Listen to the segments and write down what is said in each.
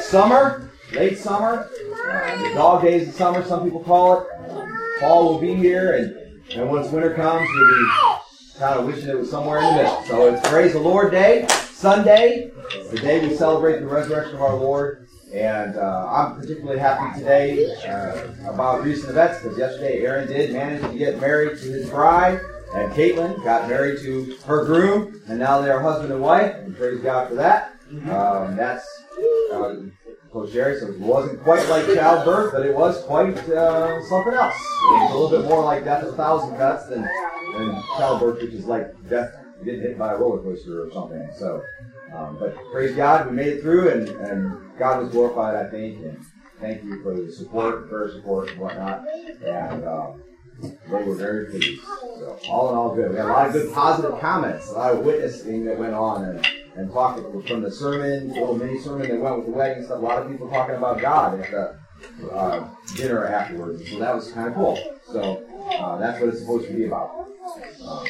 summer, late summer, uh dog days of summer, some people call it. Fall will be here, and, and once winter comes, we'll be kind of wishing it was somewhere in the middle. So it's Praise the Lord Day, Sunday. It's the day we celebrate the resurrection of our Lord. And uh, I'm particularly happy today uh, about recent events because yesterday Aaron did manage to get married to his bride, and Caitlin got married to her groom, and now they are husband and wife. And praise God for that. Um, that's uh, Coach Jerry, so it wasn't quite like childbirth, but it was quite uh, something else. It was a little bit more like death of a thousand cuts than, than childbirth, which is like death getting hit by a roller coaster or something. So, um, but praise God, we made it through, and, and God was glorified, I think, and thank you for the support, prayer support, and whatnot. And um, they were very pleased. So, all in all, good. We had a lot of good positive comments, a lot of witnessing that went on, and and talking from the sermon, little mini sermon that went with the wedding stuff. A lot of people talking about God at the uh, dinner afterwards. So that was kind of cool. So uh, that's what it's supposed to be about. Um,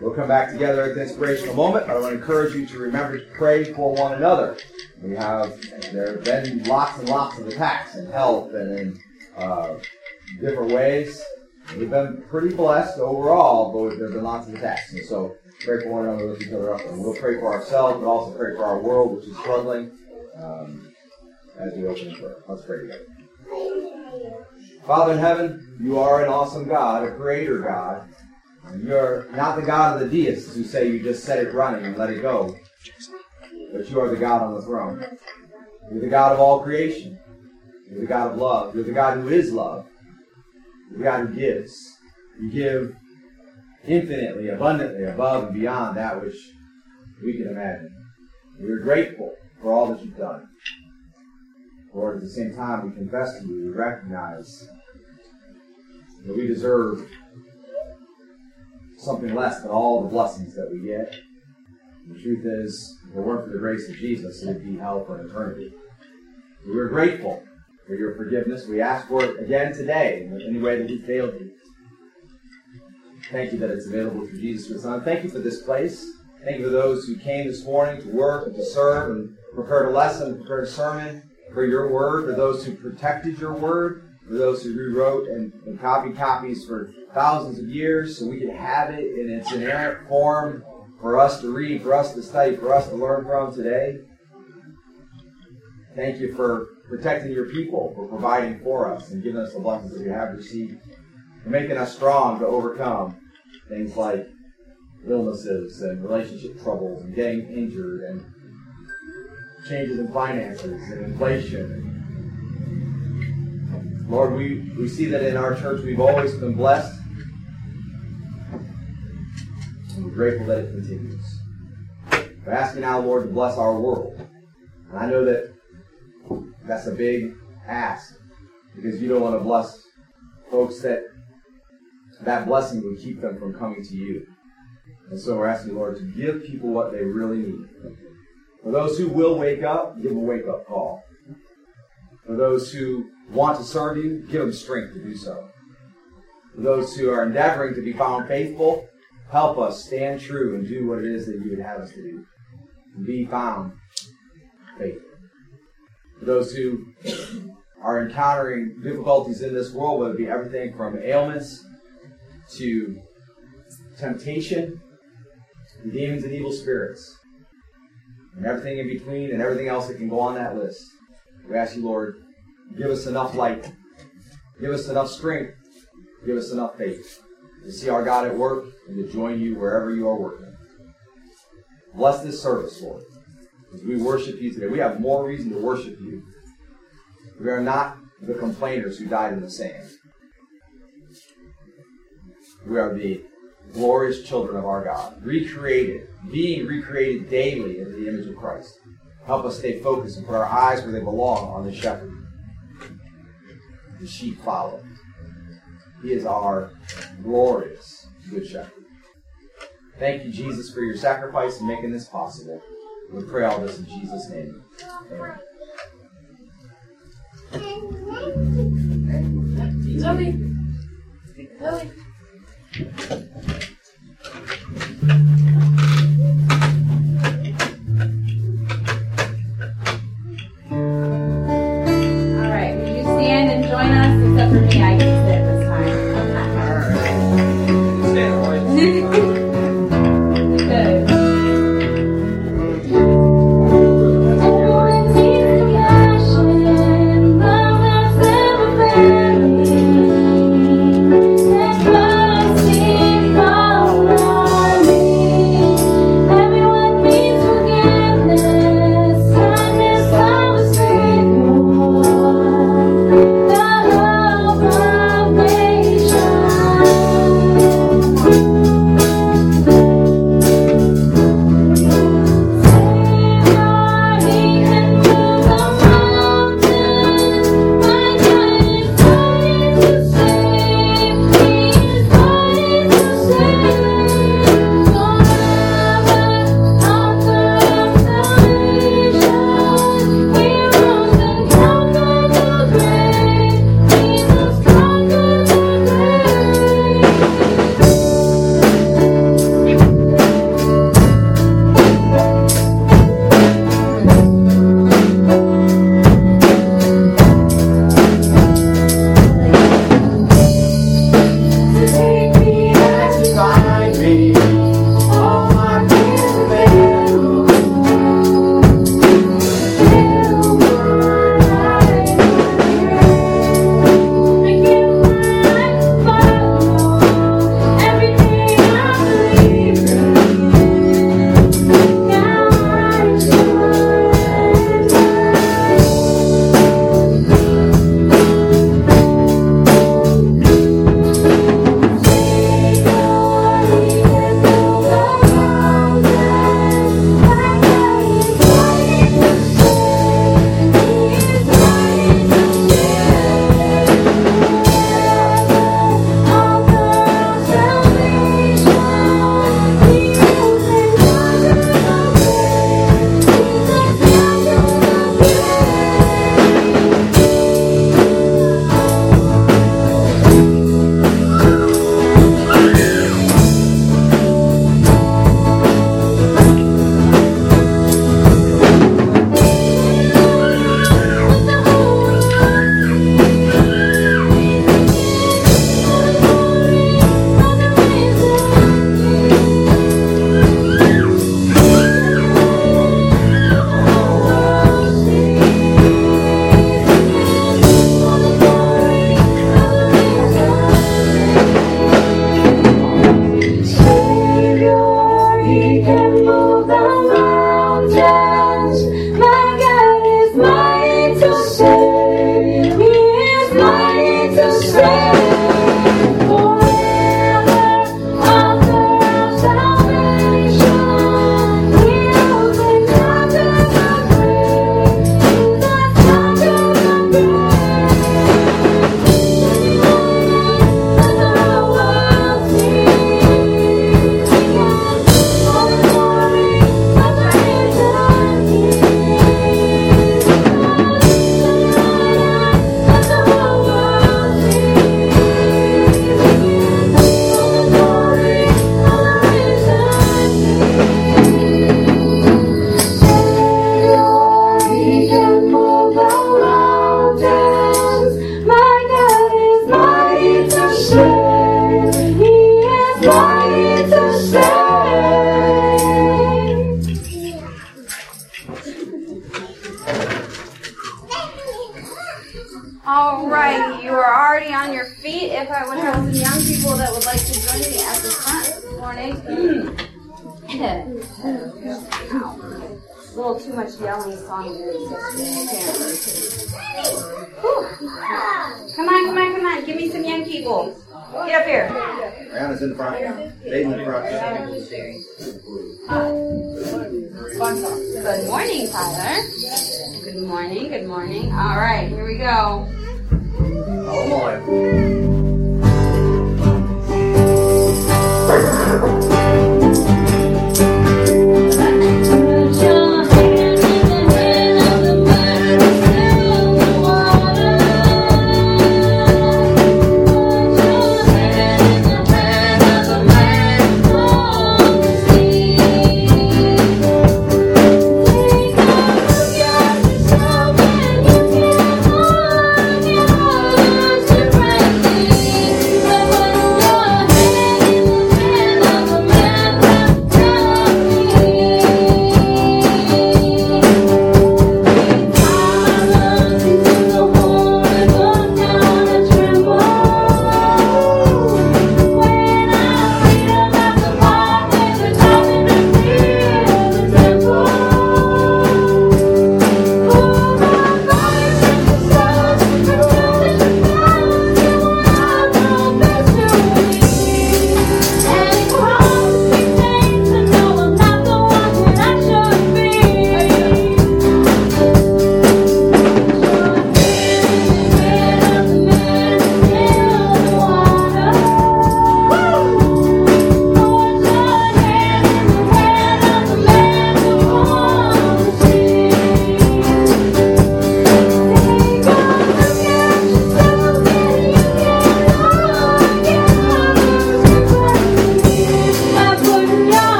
we'll come back together at the inspirational moment, but I want to encourage you to remember to pray for one another. We have there have been lots and lots of attacks in health and in uh, different ways. We've been pretty blessed overall, but there have been lots of attacks. And so pray for one another, lift each other up, and we'll pray for ourselves, but also pray for our world, which is struggling, um, as we open in prayer. Let's pray together. Father in heaven, you are an awesome God, a creator God. You're not the God of the deists who say you just set it running and let it go. But you are the God on the throne. You're the God of all creation. You're the God of love. You're the God who is love. God who gives. You give infinitely, abundantly, above and beyond that which we can imagine. We're grateful for all that you've done. Lord, at the same time, we confess to you, we recognize that we deserve something less than all the blessings that we get. The truth is, if it weren't for the grace of Jesus, it would be hell for eternity. We're grateful for your forgiveness. We ask for it again today in any way that we failed you. Thank you that it's available through Jesus your Son. Thank you for this place. Thank you for those who came this morning to work and to serve and prepared a lesson, prepared a sermon for your word, for those who protected your word, for those who rewrote and, and copied copies for thousands of years so we could have it in its inerrant form for us to read, for us to study, for us to learn from today. Thank you for protecting your people, for providing for us and giving us the blessings that we have received, for making us strong to overcome things like illnesses and relationship troubles and getting injured and changes in finances and inflation. Lord, we, we see that in our church we've always been blessed. And we're grateful that it continues. We're asking now, Lord, to bless our world. And I know that that's a big ask because you don't want to bless folks that that blessing would keep them from coming to you. And so we're asking, Lord, to give people what they really need. For those who will wake up, give them a wake up call. For those who want to serve you, give them strength to do so. For those who are endeavoring to be found faithful, help us stand true and do what it is that you would have us to do. Be found faithful. Those who are encountering difficulties in this world, whether it be everything from ailments to temptation, and demons and evil spirits, and everything in between, and everything else that can go on that list. We ask you, Lord, give us enough light, give us enough strength, give us enough faith to see our God at work and to join you wherever you are working. Bless this service, Lord, as we worship you today. We have more reason to worship you. We are not the complainers who died in the sand. We are the glorious children of our God, recreated, being recreated daily in the image of Christ. Help us stay focused and put our eyes where they belong on the shepherd. The sheep follow. He is our glorious good shepherd. Thank you, Jesus, for your sacrifice in making this possible. We pray all this in Jesus' name. Zoe. Zoe.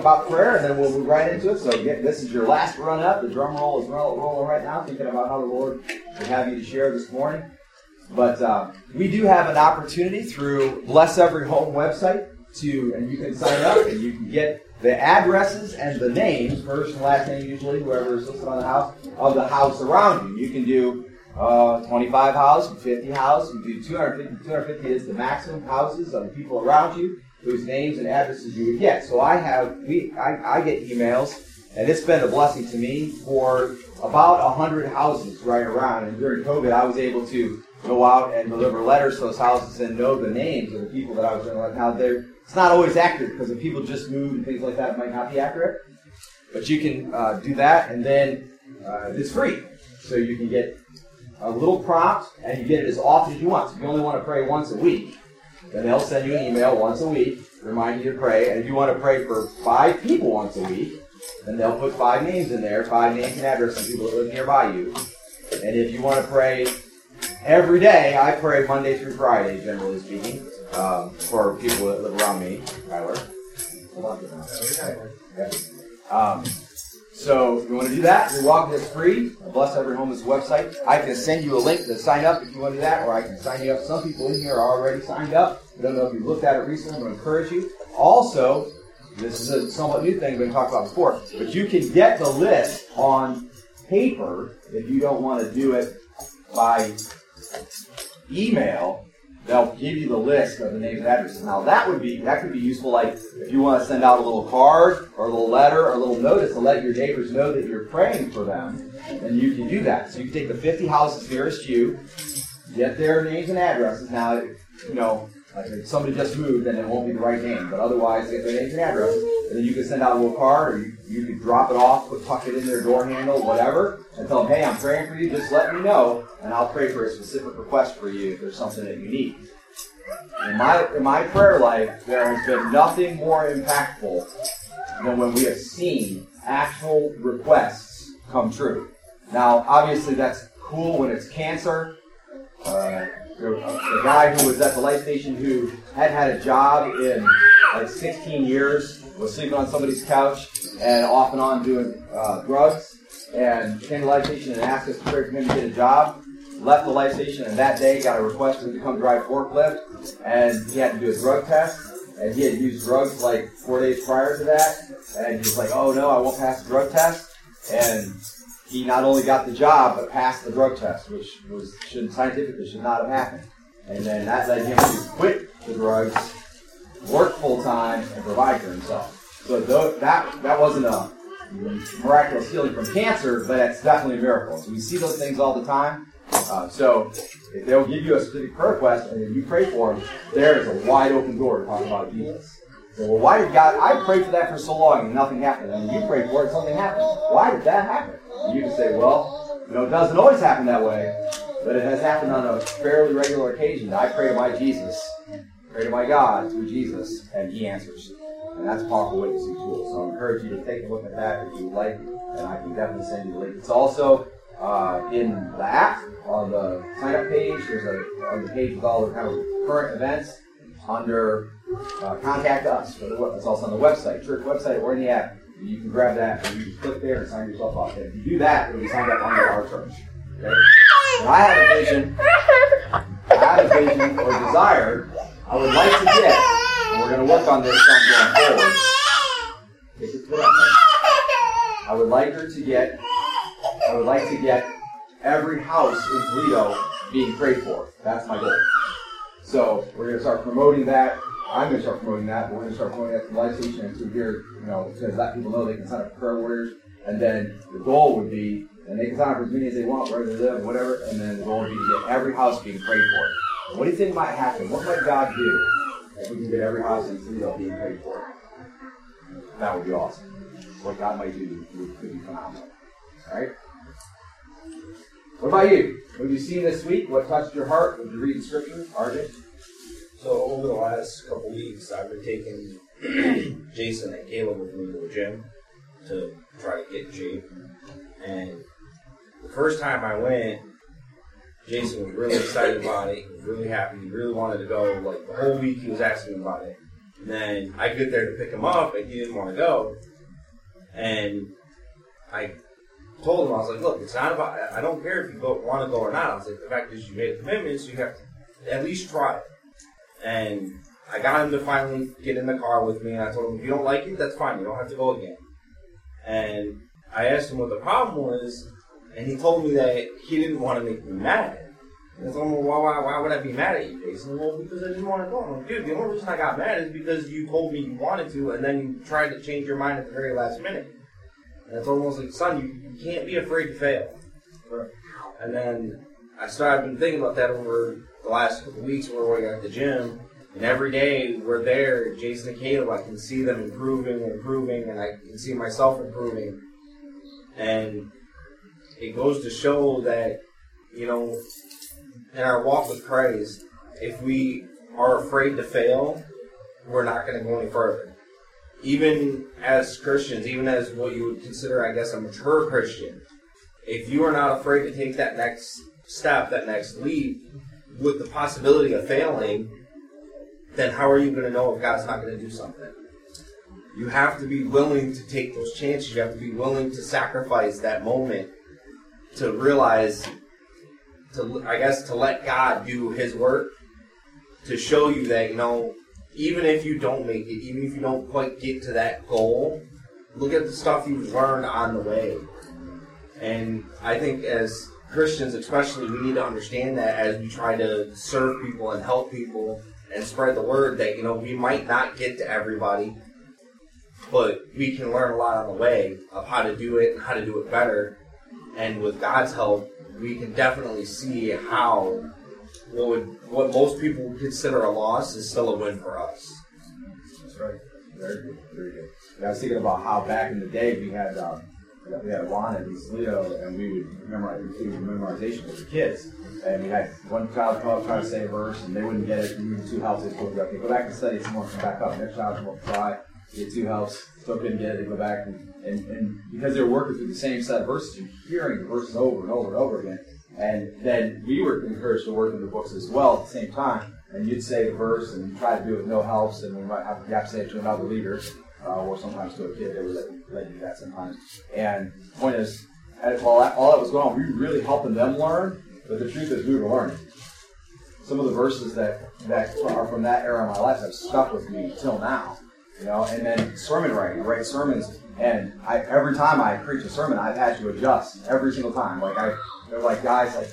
About prayer, and then we'll move right into it. So get, this is your last run up. The drum roll is roll, rolling right now, thinking about how the Lord would have you to share this morning. But uh, we do have an opportunity through Bless Every Home website to, and you can sign up and you can get the addresses and the names, first and last name usually, whoever is listed on the house, of the house around you. You can do uh, 25 house, 50 house, you do 250. 250 is the maximum houses of the people around you whose names and addresses you would get. So I have, we, I, I get emails, and it's been a blessing to me for about 100 houses right around. And during COVID, I was able to go out and deliver letters to those houses and know the names of the people that I was going to let. Now, they're, it's not always accurate because if people just moved and things like that, it might not be accurate. But you can uh, do that, and then uh, it's free. So you can get a little prompt, and you get it as often as you want. So you only want to pray once a week, then they'll send you an email once a week reminding you to pray. And if you want to pray for five people once a week, then they'll put five names in there, five names and addresses of people that live nearby you. And if you want to pray every day, I pray Monday through Friday, generally speaking, um, for people that live around me. Tyler. Hold on to that. Okay. Um, so if you want to do that, you're welcome. It's free. Bless Every Home is a website. I can send you a link to sign up if you want to do that, or I can sign you up. Some people in here are already signed up. I don't know if you've looked at it recently. I'm going to encourage you. Also, this is a somewhat new thing we've been talking about before, but you can get the list on paper if you don't want to do it by email. They'll give you the list of the names and addresses. Now that would be that could be useful, like if you want to send out a little card or a little letter or a little notice to let your neighbors know that you're praying for them, then you can do that. So you can take the 50 houses nearest you, get their names and addresses. Now, you know, like if somebody just moved, then it won't be the right name. But otherwise, get their names and address. and then you can send out a little card, or you, you could drop it off, put tuck it in their door handle, whatever, and tell them, hey, I'm praying for you. Just let me know, and I'll pray for a specific request for you if there's something that you need. In my in my prayer life, there has been nothing more impactful than when we have seen actual requests come true. Now, obviously, that's cool when it's cancer. Uh, the, the guy who was at the Life Station who had had a job in like 16 years was sleeping on somebody's couch and off and on doing uh, drugs and came to the Life Station and asked us to pray for him to get a job. Left the Life Station and that day got a request for him to come drive forklift and he had to do a drug test and he had used drugs like four days prior to that and he was like, oh no, I won't pass the drug test and he not only got the job but passed the drug test, which was should scientifically should not have happened. And then that led him to quit the drugs, work full time, and provide for himself. So that that wasn't a miraculous healing from cancer, but it's definitely a miracle. So we see those things all the time. Uh, so if they'll give you a specific prayer request and you pray for them, there is a wide open door to talk about Jesus. Well, why did God? I prayed for that for so long and nothing happened. And you prayed for it, something happened. Why did that happen? And you can say, well, you know, it doesn't always happen that way, but it has happened on a fairly regular occasion. I pray to my Jesus, pray to my God through Jesus, and He answers. And that's a powerful witnessing tool. So I encourage you to take a look at that if you like, and I can definitely send you the link. It's also uh, in the app on the sign up page. There's a on the page with all the kind of current events under uh, contact us. It's also on the website, church website, or in the app. You can grab that and you can click there and sign yourself up. And if you do that, it'll be signed up under our church. Okay? I have a vision. I have a vision or desire I would like to get, and we're going to work on this going forward. Take it to that. I would like her to get. I would like to get every house in Toledo being prayed for. That's my goal. So we're going to start promoting that. I'm going to start promoting that. We're going to start promoting that to the Life Station and here, you know, to let people know they can sign up for prayer warriors. And then the goal would be, and they can sign up for as many as they want, wherever they live, whatever. And then the goal would be to get every house being prayed for. What do you think might happen? What might God do if we can get every house in the Toledo being prayed for? That would be awesome. What God might do could be phenomenal. All right. What about you? What have you seen this week? What touched your heart? What did you read in Scripture? RJ? So over the last couple weeks, I've been taking Jason and Caleb with me to the gym to try to get in shape. And the first time I went, Jason was really excited about it. He was really happy. He really wanted to go. Like the whole week, he was asking about it. And then I get there to pick him up, and he didn't want to go. And I told him, I was like, look, it's not about. I don't care if you go, want to go or not. I was like, the fact is, you made a commitment, so you have to at least try it. And I got him to finally get in the car with me. And I told him, if you don't like it, that's fine. You don't have to go again. And I asked him what the problem was, and he told me that he didn't want to make me mad. And I told him, why, why, why would I be mad at you, Jason? Well, because I didn't want to go. I'm like, dude, the only reason I got mad is because you told me you wanted to, and then you tried to change your mind at the very last minute. And I told him, I was like, son, you, you can't be afraid to fail. And then I started thinking about that over the last couple weeks we're at the gym. And every day we're there, Jason and Caleb, I can see them improving and improving, and I can see myself improving. And it goes to show that, you know, in our walk with Christ, if we are afraid to fail, we're not going to go any further. even as Christians, even as what you would consider, I guess, a mature Christian, if you are not afraid to take that next step, that next leap, with the possibility of failing, then how are you going to know if God's not going to do something? You have to be willing to take those chances. You have to be willing to sacrifice that moment to realize, to I guess, to let God do His work, to show you that you know, even if you don't make it, even if you don't quite get to that goal, look at the stuff you've learned on the way. And I think as Christians, especially, we need to understand that as we try to serve people and help people and spread the word that you know we might not get to everybody, but we can learn a lot on the way of how to do it and how to do it better. And with God's help, we can definitely see how what would what most people would consider a loss is still a win for us. That's right. Very good. Very good. And I was thinking about how back in the day we had um, we had Ron and Leo, and we would memorize we would memorization the kids. And we had one child come up trying to say a verse, and they wouldn't get it. We needed two helps. They go back. They go back and study some more. Come back up. Next child up try. Get two helps. Still couldn't get it. They go back and, and, and because they were working through the same set of verses, you're hearing the verses over and over and over again. And then we were encouraged to work in the books as well at the same time. And you'd say the verse, and you try to do it with no helps, and we might have, you have to say it to another leader, uh, or sometimes to a kid. They would let, let you do that sometimes. And point is, while that, all that was going on, we were really helping them learn. But the truth is, we were learning. Some of the verses that that are from that era of my life have stuck with me till now. You know, and then sermon writing, write sermons, and I, every time I preach a sermon, I've had to adjust every single time. Like I, they're like guys like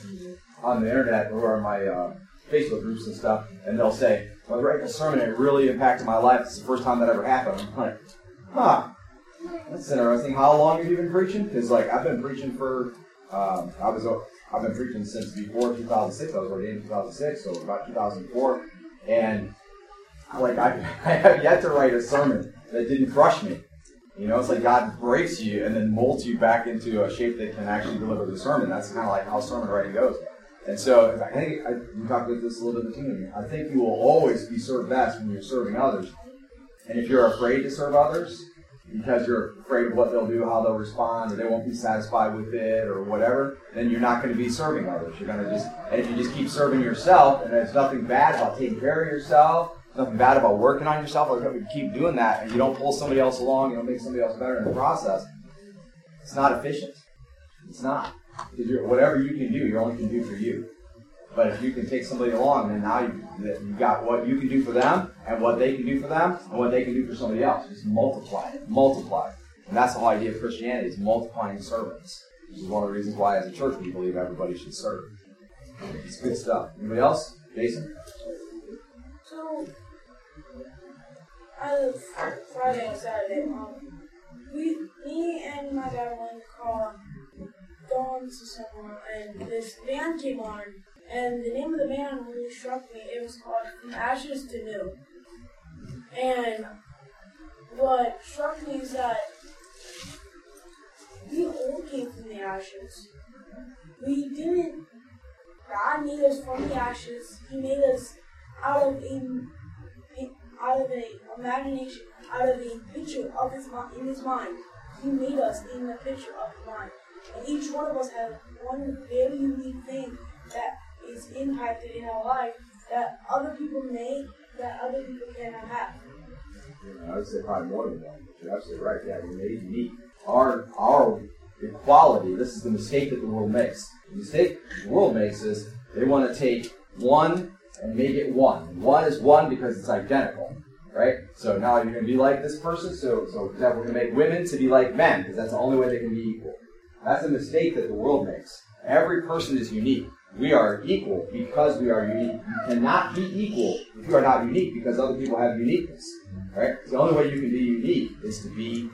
on the internet or on my uh, Facebook groups and stuff, and they'll say, "I was writing a sermon, and it really impacted my life. It's the first time that ever happened." I'm like, "Huh, that's interesting. How long have you been preaching?" Because like I've been preaching for, um, I was I've been preaching since before 2006. I was ordained in 2006, so about 2004, and like I, I have yet to write a sermon that didn't crush me. You know, it's like God breaks you and then molds you back into a shape that can actually deliver the sermon. That's kind of like how sermon writing goes. And so, I think I, we talked about this a little bit the team. I think you will always be served best when you're serving others. And if you're afraid to serve others because you're afraid of what they'll do, how they'll respond, or they won't be satisfied with it, or whatever, then you're not going to be serving others. You're going to just, and if you just keep serving yourself, and there's nothing bad about taking care of yourself, nothing bad about working on yourself, or if you keep doing that, and you don't pull somebody else along, you don't make somebody else better in the process, it's not efficient. It's not. Because whatever you can do, you only can do for you. But if you can take somebody along, then now you, have got what you can do for them, and what they can do for them, and what they can do for somebody else. Just multiply it. Multiply. And that's the whole idea of Christianity, is multiplying servants. Which is one of the reasons why, as a church, we believe everybody should serve. It's good stuff. Anybody else? Jason? So, I Friday and Saturday. Um, we, me and my dad went the to somewhere, and this band came on, and the name of the band really struck me. It was called From Ashes to New. And what struck me is that we all came from the ashes. We didn't. God made us from the ashes. He made us out of a out of a imagination, out of a picture of his in his mind. He made us in the picture of his mind. And each one of us has one very unique thing that is impacted in our life that other people may that other people cannot have. I would say probably more than one. You're absolutely right. Yeah, we're made unique. Our our equality. This is the mistake that the world makes. The mistake the world makes is they want to take one and make it one. One is one because it's identical, right? So now you're going to be like this person. So so for example, we're going to make women to be like men because that's the only way they can be equal. That's a mistake that the world makes. Every person is unique. We are equal because we are unique. You cannot be equal if you are not unique because other people have uniqueness. Right? The only way you can be unique is to be,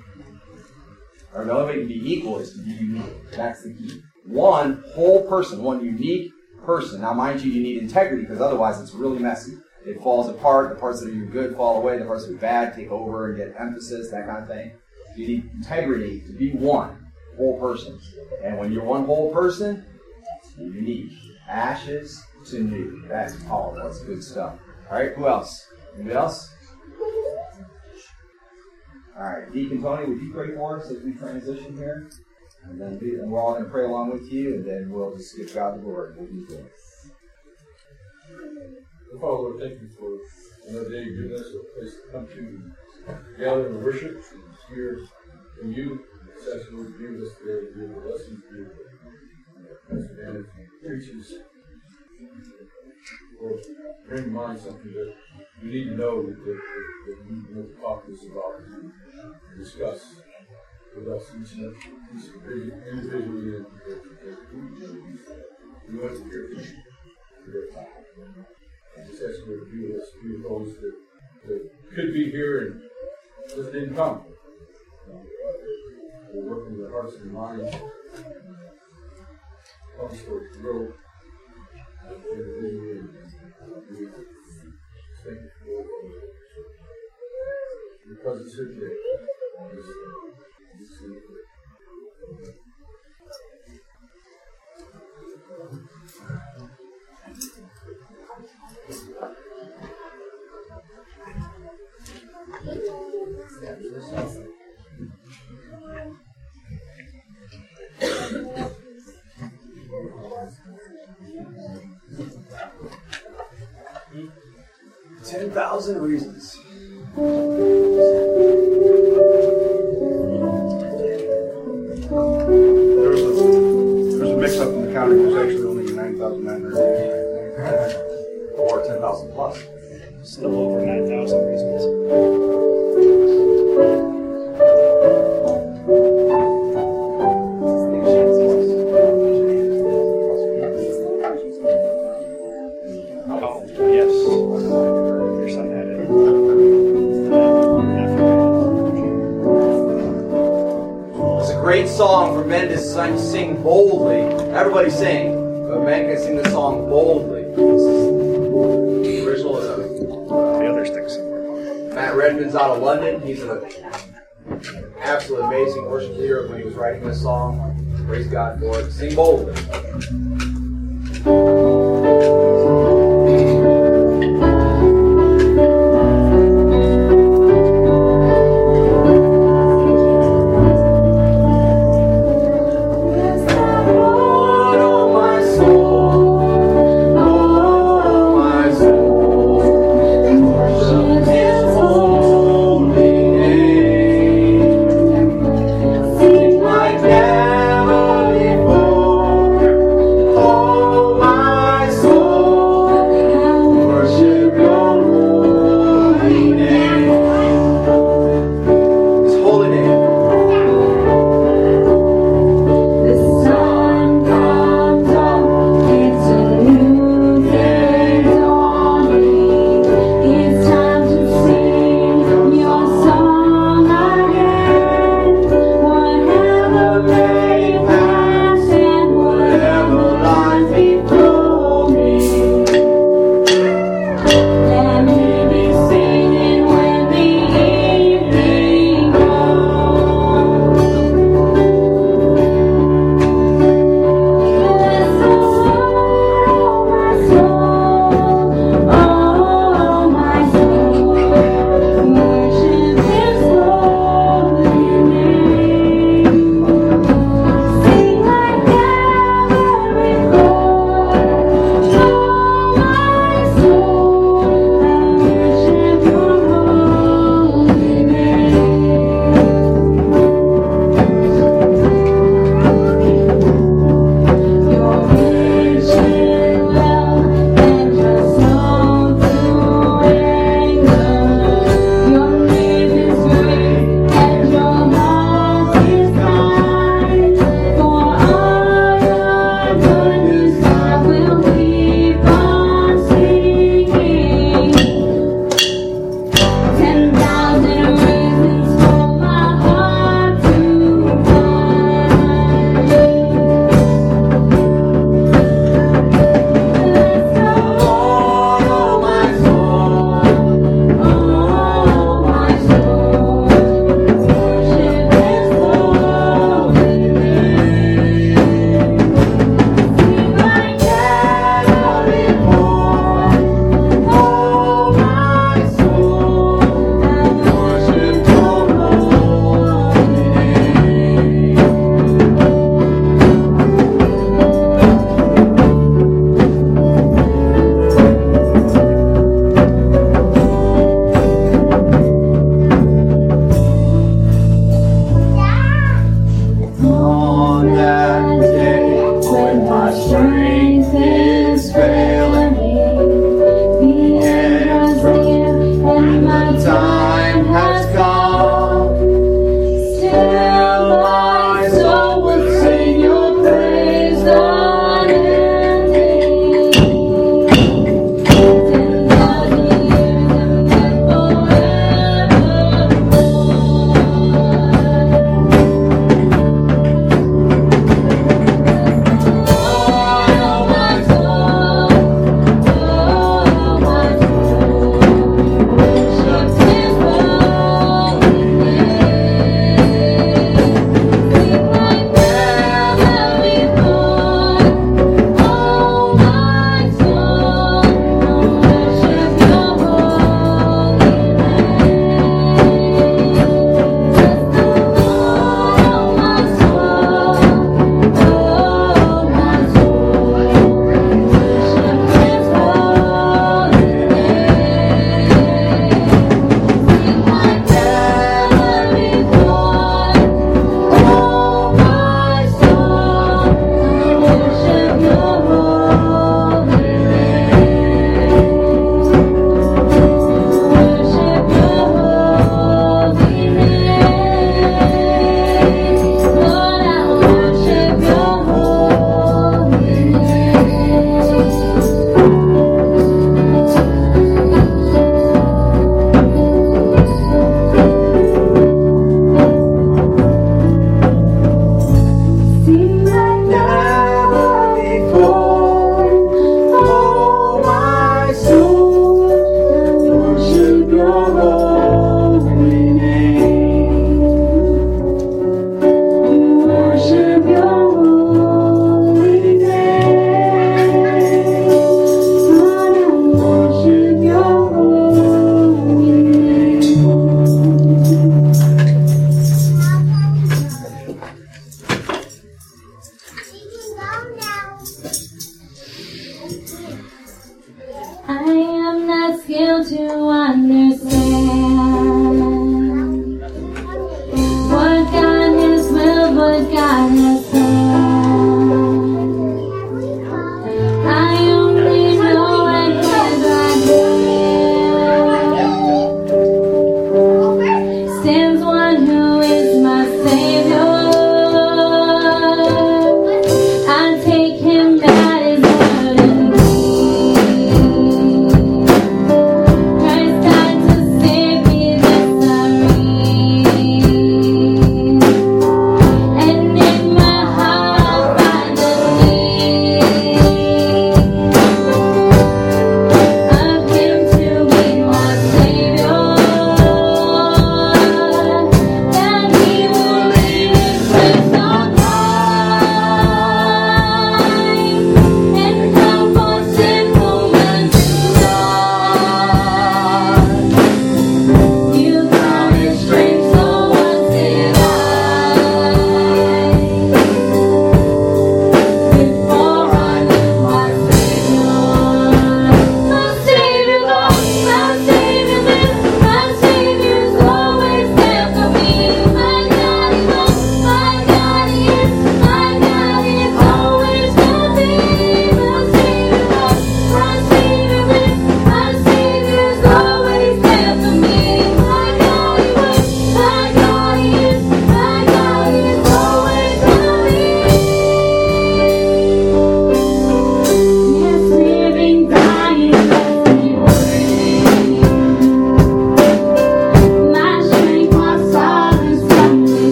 or the only way can be equal is to be unique. That's the key. One whole person, one unique person. Now, mind you, you need integrity because otherwise it's really messy. It falls apart. The parts that are good fall away. The parts that are bad take over and get emphasis, that kind of thing. You need integrity to be one whole person. And when you're one whole person, you're unique. Ashes to new. That's powerful. That's good stuff. All right, who else? Anybody else? All right, Deacon Tony, would you pray for us as we transition here? And then we, and we're all going to pray along with you, and then we'll just give God the glory. We'll be good. Father, Lord, thank you for another day given us a place to come to gather and worship and hear from you. Be with us today, be the lessons, Dan as preaches. Lord, bring mind something that we need to know, that, that, that know to talk to us about and discuss with us each and each individually and we want to hear from you. I just ask you to us, those that could be here and just didn't come. We're working with hearts and minds. Comes for growth. Thank you for your presence here today. Thank you. 10,000 reasons. There was, a, there was a mix up in the counting. There's actually only 9,900 or 10,000 plus. Still over 9,000 reasons. Song for men to sing, boldly. Everybody sing, but men can sing the song boldly. The original is The other sticks. Matt Redman's out of London. He's an absolutely amazing worship leader when he was writing this song. Praise God for it. Sing boldly.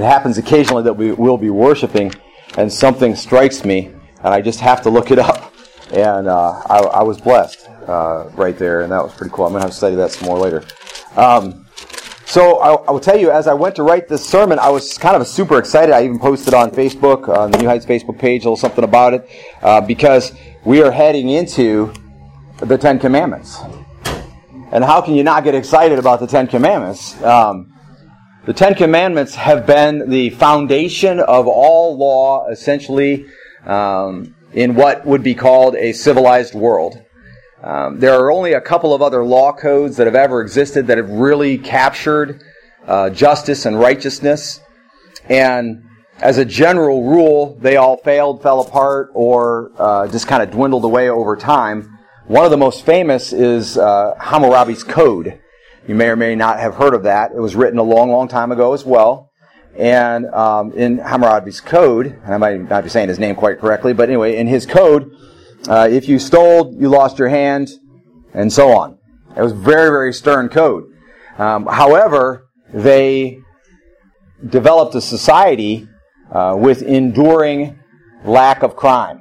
It happens occasionally that we will be worshiping, and something strikes me, and I just have to look it up. And uh, I, I was blessed uh, right there, and that was pretty cool. I'm going to have to study that some more later. Um, so I, I will tell you, as I went to write this sermon, I was kind of super excited. I even posted on Facebook, on the New Heights Facebook page, a little something about it, uh, because we are heading into the Ten Commandments. And how can you not get excited about the Ten Commandments? Um, the Ten Commandments have been the foundation of all law, essentially, um, in what would be called a civilized world. Um, there are only a couple of other law codes that have ever existed that have really captured uh, justice and righteousness. And as a general rule, they all failed, fell apart, or uh, just kind of dwindled away over time. One of the most famous is uh, Hammurabi's Code. You may or may not have heard of that. It was written a long, long time ago as well. And um, in Hammurabi's Code, and I might not be saying his name quite correctly, but anyway, in his code, uh, if you stole, you lost your hand, and so on. It was very, very stern code. Um, however, they developed a society uh, with enduring lack of crime.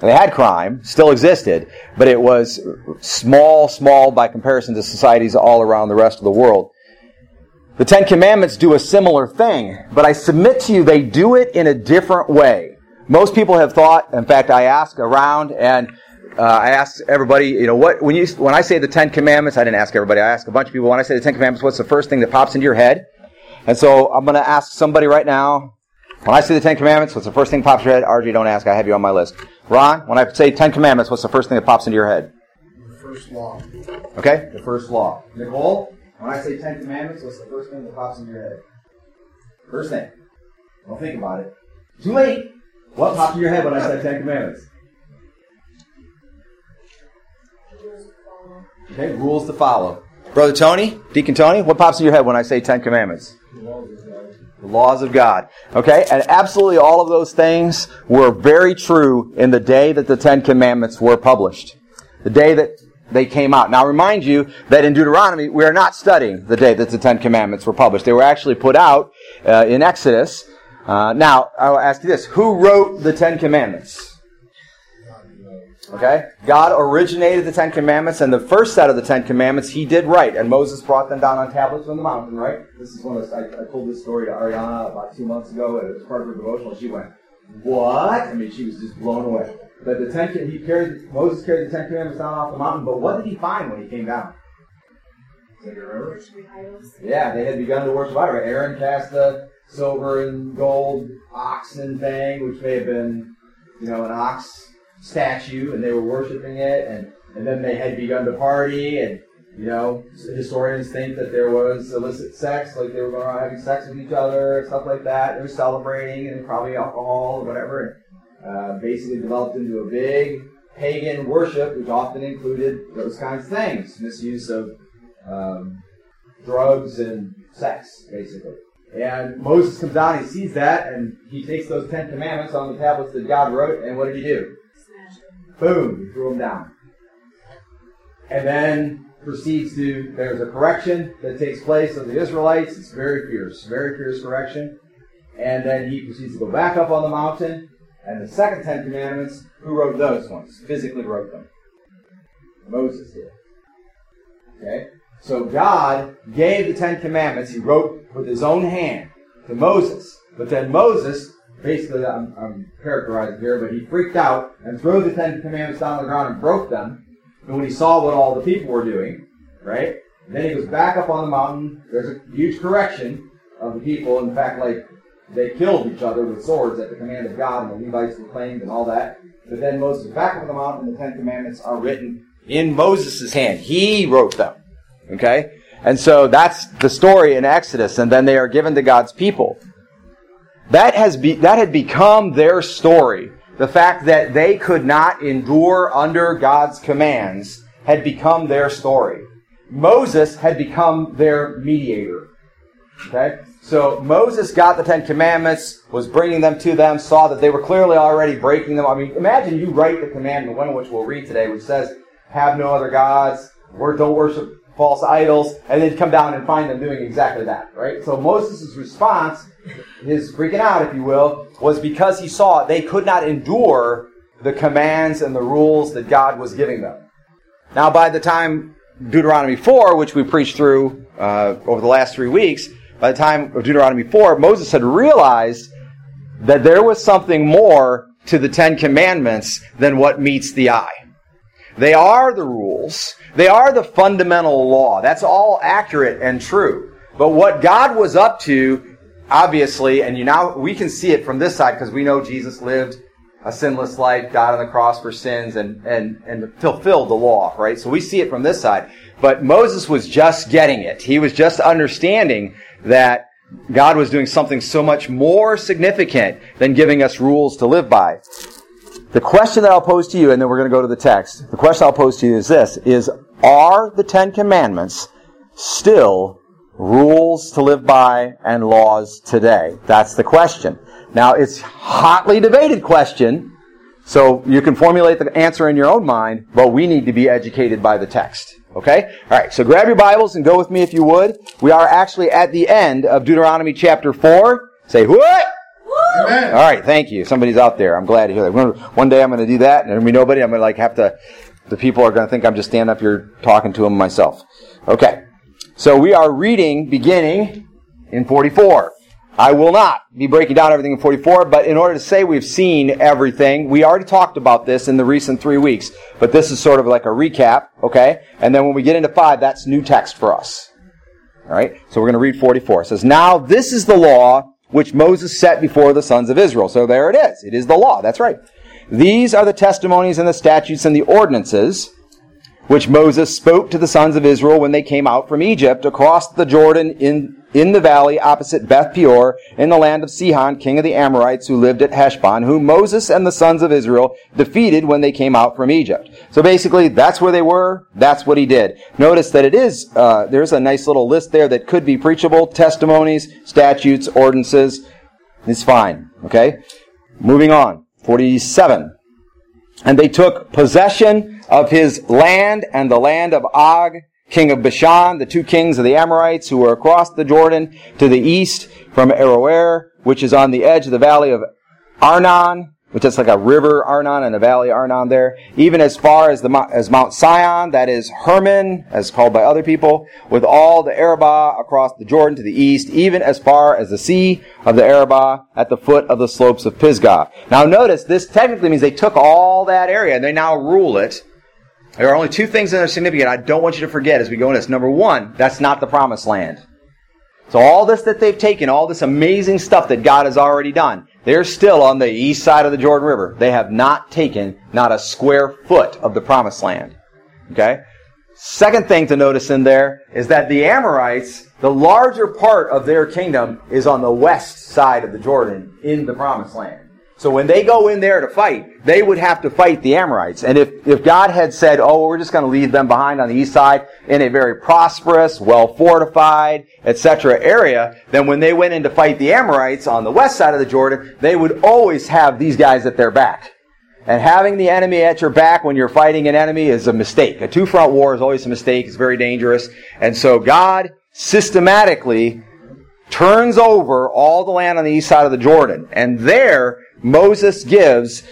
They had crime, still existed, but it was small, small by comparison to societies all around the rest of the world. The Ten Commandments do a similar thing, but I submit to you they do it in a different way. Most people have thought, in fact, I ask around and uh, I ask everybody, you know, what when you when I say the Ten Commandments, I didn't ask everybody. I ask a bunch of people when I say the Ten Commandments, what's the first thing that pops into your head? And so I'm going to ask somebody right now. When I say the Ten Commandments, what's the first thing pops in your head? RJ, don't ask. I have you on my list. Ron, when I say Ten Commandments, what's the first thing that pops into your head? The first law. Okay, the first law. Nicole, when I say Ten Commandments, what's the first thing that pops into your head? First thing. Don't think about it. Too late. What popped in your head when I said Ten Commandments? Okay, rules to follow. Brother Tony, Deacon Tony, what pops in your head when I say Ten Commandments? The laws of God. Okay, and absolutely all of those things were very true in the day that the Ten Commandments were published. The day that they came out. Now, I remind you that in Deuteronomy, we are not studying the day that the Ten Commandments were published. They were actually put out uh, in Exodus. Uh, now, I'll ask you this. Who wrote the Ten Commandments? Okay? God originated the Ten Commandments, and the first set of the Ten Commandments he did write, and Moses brought them down on tablets on the mountain, right? This is one of I, I told this story to Ariana about two months ago, and it was part of her devotional. She went, "What?" I mean, she was just blown away. But the Ten he carried Moses carried the Ten Commandments down off the mountain. But what did he find when he came down? Remember? Yeah, they had begun to worship idols. Aaron cast the silver and gold oxen thing, which may have been, you know, an ox statue, and they were worshiping it, and, and then they had begun to party, and you know, historians think that there was illicit sex, like they were going around having sex with each other, stuff like that. They were celebrating, and probably alcohol or whatever, and uh, basically developed into a big pagan worship, which often included those kinds of things, misuse of um, drugs and sex, basically. And Moses comes down, he sees that, and he takes those Ten Commandments on the tablets that God wrote, and what did he do? Boom, threw them down. And then proceeds to, there's a correction that takes place of the Israelites. It's very fierce, very fierce correction. And then he proceeds to go back up on the mountain. And the second Ten Commandments, who wrote those ones? Physically wrote them. Moses did. Okay? So God gave the Ten Commandments, he wrote with his own hand to Moses. But then Moses, basically, I'm, I'm characterizing here, but he freaked out and threw the Ten Commandments down on the ground and broke them. And when he saw what all the people were doing, right? Then he goes back up on the mountain. There's a huge correction of the people. In fact, like, they killed each other with swords at the command of God, and the Levites were claimed and all that. But then Moses is back up on the mountain, and the Ten Commandments are written in Moses' hand. He wrote them. Okay? And so that's the story in Exodus, and then they are given to God's people. That has be, that had become their story. The fact that they could not endure under God's commands had become their story. Moses had become their mediator. Okay? So Moses got the Ten Commandments, was bringing them to them, saw that they were clearly already breaking them. I mean, imagine you write the commandment, one which we'll read today, which says, have no other gods, or don't worship false idols, and then come down and find them doing exactly that, right? So Moses' response, his freaking out, if you will, was because he saw they could not endure the commands and the rules that God was giving them. Now, by the time Deuteronomy 4, which we preached through uh, over the last three weeks, by the time of Deuteronomy 4, Moses had realized that there was something more to the Ten Commandments than what meets the eye. They are the rules. They are the fundamental law. That's all accurate and true. But what God was up to, obviously, and you now we can see it from this side because we know Jesus lived a sinless life, died on the cross for sins, and, and, and fulfilled the law, right? So we see it from this side. But Moses was just getting it. He was just understanding that God was doing something so much more significant than giving us rules to live by. The question that I'll pose to you, and then we're going to go to the text. The question I'll pose to you is this, is are the Ten Commandments still rules to live by and laws today? That's the question. Now, it's hotly debated question, so you can formulate the answer in your own mind, but we need to be educated by the text. Okay? Alright, so grab your Bibles and go with me if you would. We are actually at the end of Deuteronomy chapter 4. Say, what? Amen. All right, thank you. Somebody's out there. I'm glad to hear that. One- day I'm going to do that, and there'll be nobody. I'm going to like have to. The people are going to think I'm just standing up here talking to them myself. Okay, so we are reading beginning in 44. I will not be breaking down everything in 44, but in order to say we've seen everything, we already talked about this in the recent three weeks. But this is sort of like a recap, okay? And then when we get into five, that's new text for us. All right, so we're going to read 44. It says, Now this is the law which Moses set before the sons of Israel. So there it is. It is the law. That's right. These are the testimonies and the statutes and the ordinances which Moses spoke to the sons of Israel when they came out from Egypt across the Jordan in, in the valley opposite Beth Peor in the land of Sihon, king of the Amorites who lived at Heshbon, whom Moses and the sons of Israel defeated when they came out from Egypt. So basically, that's where they were. That's what he did. Notice that it is, uh, there's a nice little list there that could be preachable, testimonies, statutes, ordinances. It's fine. Okay? Moving on. 47. And they took possession of his land and the land of Og, king of Bashan, the two kings of the Amorites who were across the Jordan to the east from Aroer, which is on the edge of the valley of Arnon, which is like a river Arnon and a valley Arnon there, even as far as the as Mount Sion, that is Hermon, as called by other people, with all the Arabah across the Jordan to the east, even as far as the sea of the Arabah at the foot of the slopes of Pisgah. Now notice, this technically means they took all that area and they now rule it. There are only two things that are significant I don't want you to forget as we go into this. Number one, that's not the promised land. So all this that they've taken, all this amazing stuff that God has already done, they're still on the east side of the Jordan River. They have not taken not a square foot of the promised land. Okay? Second thing to notice in there is that the Amorites, the larger part of their kingdom is on the west side of the Jordan in the promised land. So when they go in there to fight, they would have to fight the Amorites. And if, if God had said, oh, we're just going to leave them behind on the east side in a very prosperous, well fortified, etc. area, then when they went in to fight the Amorites on the west side of the Jordan, they would always have these guys at their back. And having the enemy at your back when you're fighting an enemy is a mistake. A two-front war is always a mistake. It's very dangerous. And so God systematically turns over all the land on the east side of the Jordan. And there, Moses gives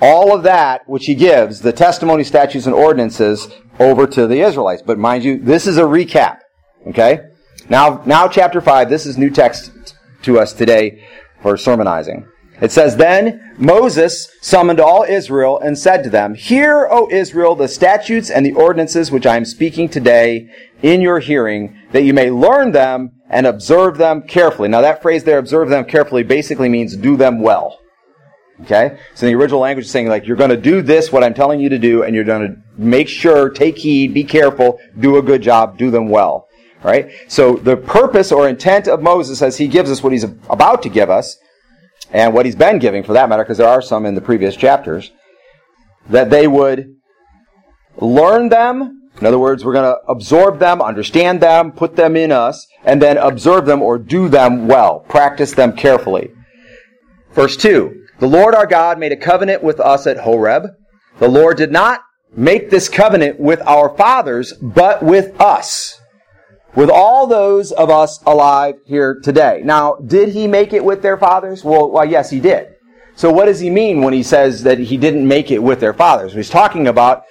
all of that which he gives, the testimony, statutes, and ordinances, over to the Israelites. But mind you, this is a recap. Okay? Now, now chapter 5, this is new text to us today for sermonizing. It says, Then Moses summoned all Israel and said to them, Hear, O Israel, the statutes and the ordinances which I am speaking today in your hearing, that you may learn them and observe them carefully. Now that phrase there, observe them carefully, basically means do them well. Okay? So the original language is saying like, you're going to do this, what I'm telling you to do, and you're going to make sure, take heed, be careful, do a good job, do them well. Right? So the purpose or intent of Moses as he gives us what he's about to give us, and what he's been giving for that matter, because there are some in the previous chapters, that they would learn them. In other words, we're going to absorb them, understand them, put them in us, and then observe them or do them well. Practice them carefully. Verse 2. The Lord our God made a covenant with us at Horeb. The Lord did not make this covenant with our fathers, but with us. With all those of us alive here today. Now, did he make it with their fathers? Well, well, yes, he did. So what does he mean when he says that he didn't make it with their fathers? He's talking about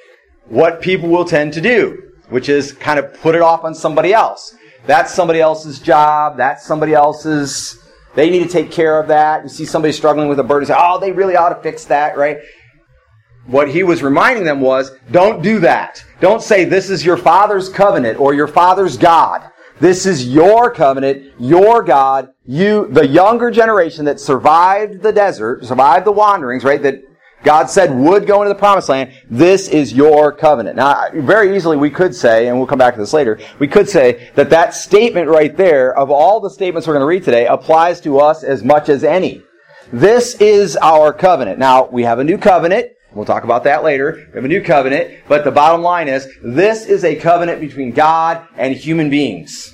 what people will tend to do, which is kind of put it off on somebody else. That's somebody else's job. That's somebody else's. They need to take care of that. You see somebody struggling with a burden, say, "Oh, they really ought to fix that," right? What he was reminding them was, don't do that. Don't say this is your father's covenant or your father's God. This is your covenant, your God. You, the younger generation that survived the desert, survived the wanderings, right? That God said would go into the promised land. This is your covenant. Now, very easily we could say, and we'll come back to this later, we could say that that statement right there, of all the statements we're going to read today, applies to us as much as any. This is our covenant. Now, we have a new covenant. We'll talk about that later. We have a new covenant, but the bottom line is, this is a covenant between God and human beings.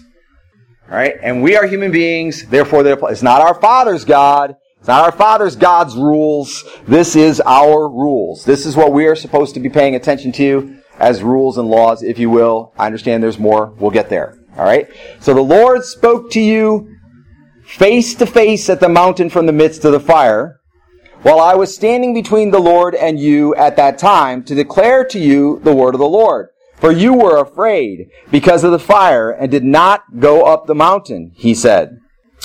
Alright? And we are human beings, therefore it's not our Father's God, it's not our Father's God's rules. This is our rules. This is what we are supposed to be paying attention to as rules and laws, if you will. I understand there's more. We'll get there. Alright? So the Lord spoke to you face to face at the mountain from the midst of the fire, while I was standing between the Lord and you at that time to declare to you the word of the Lord. For you were afraid because of the fire and did not go up the mountain, he said.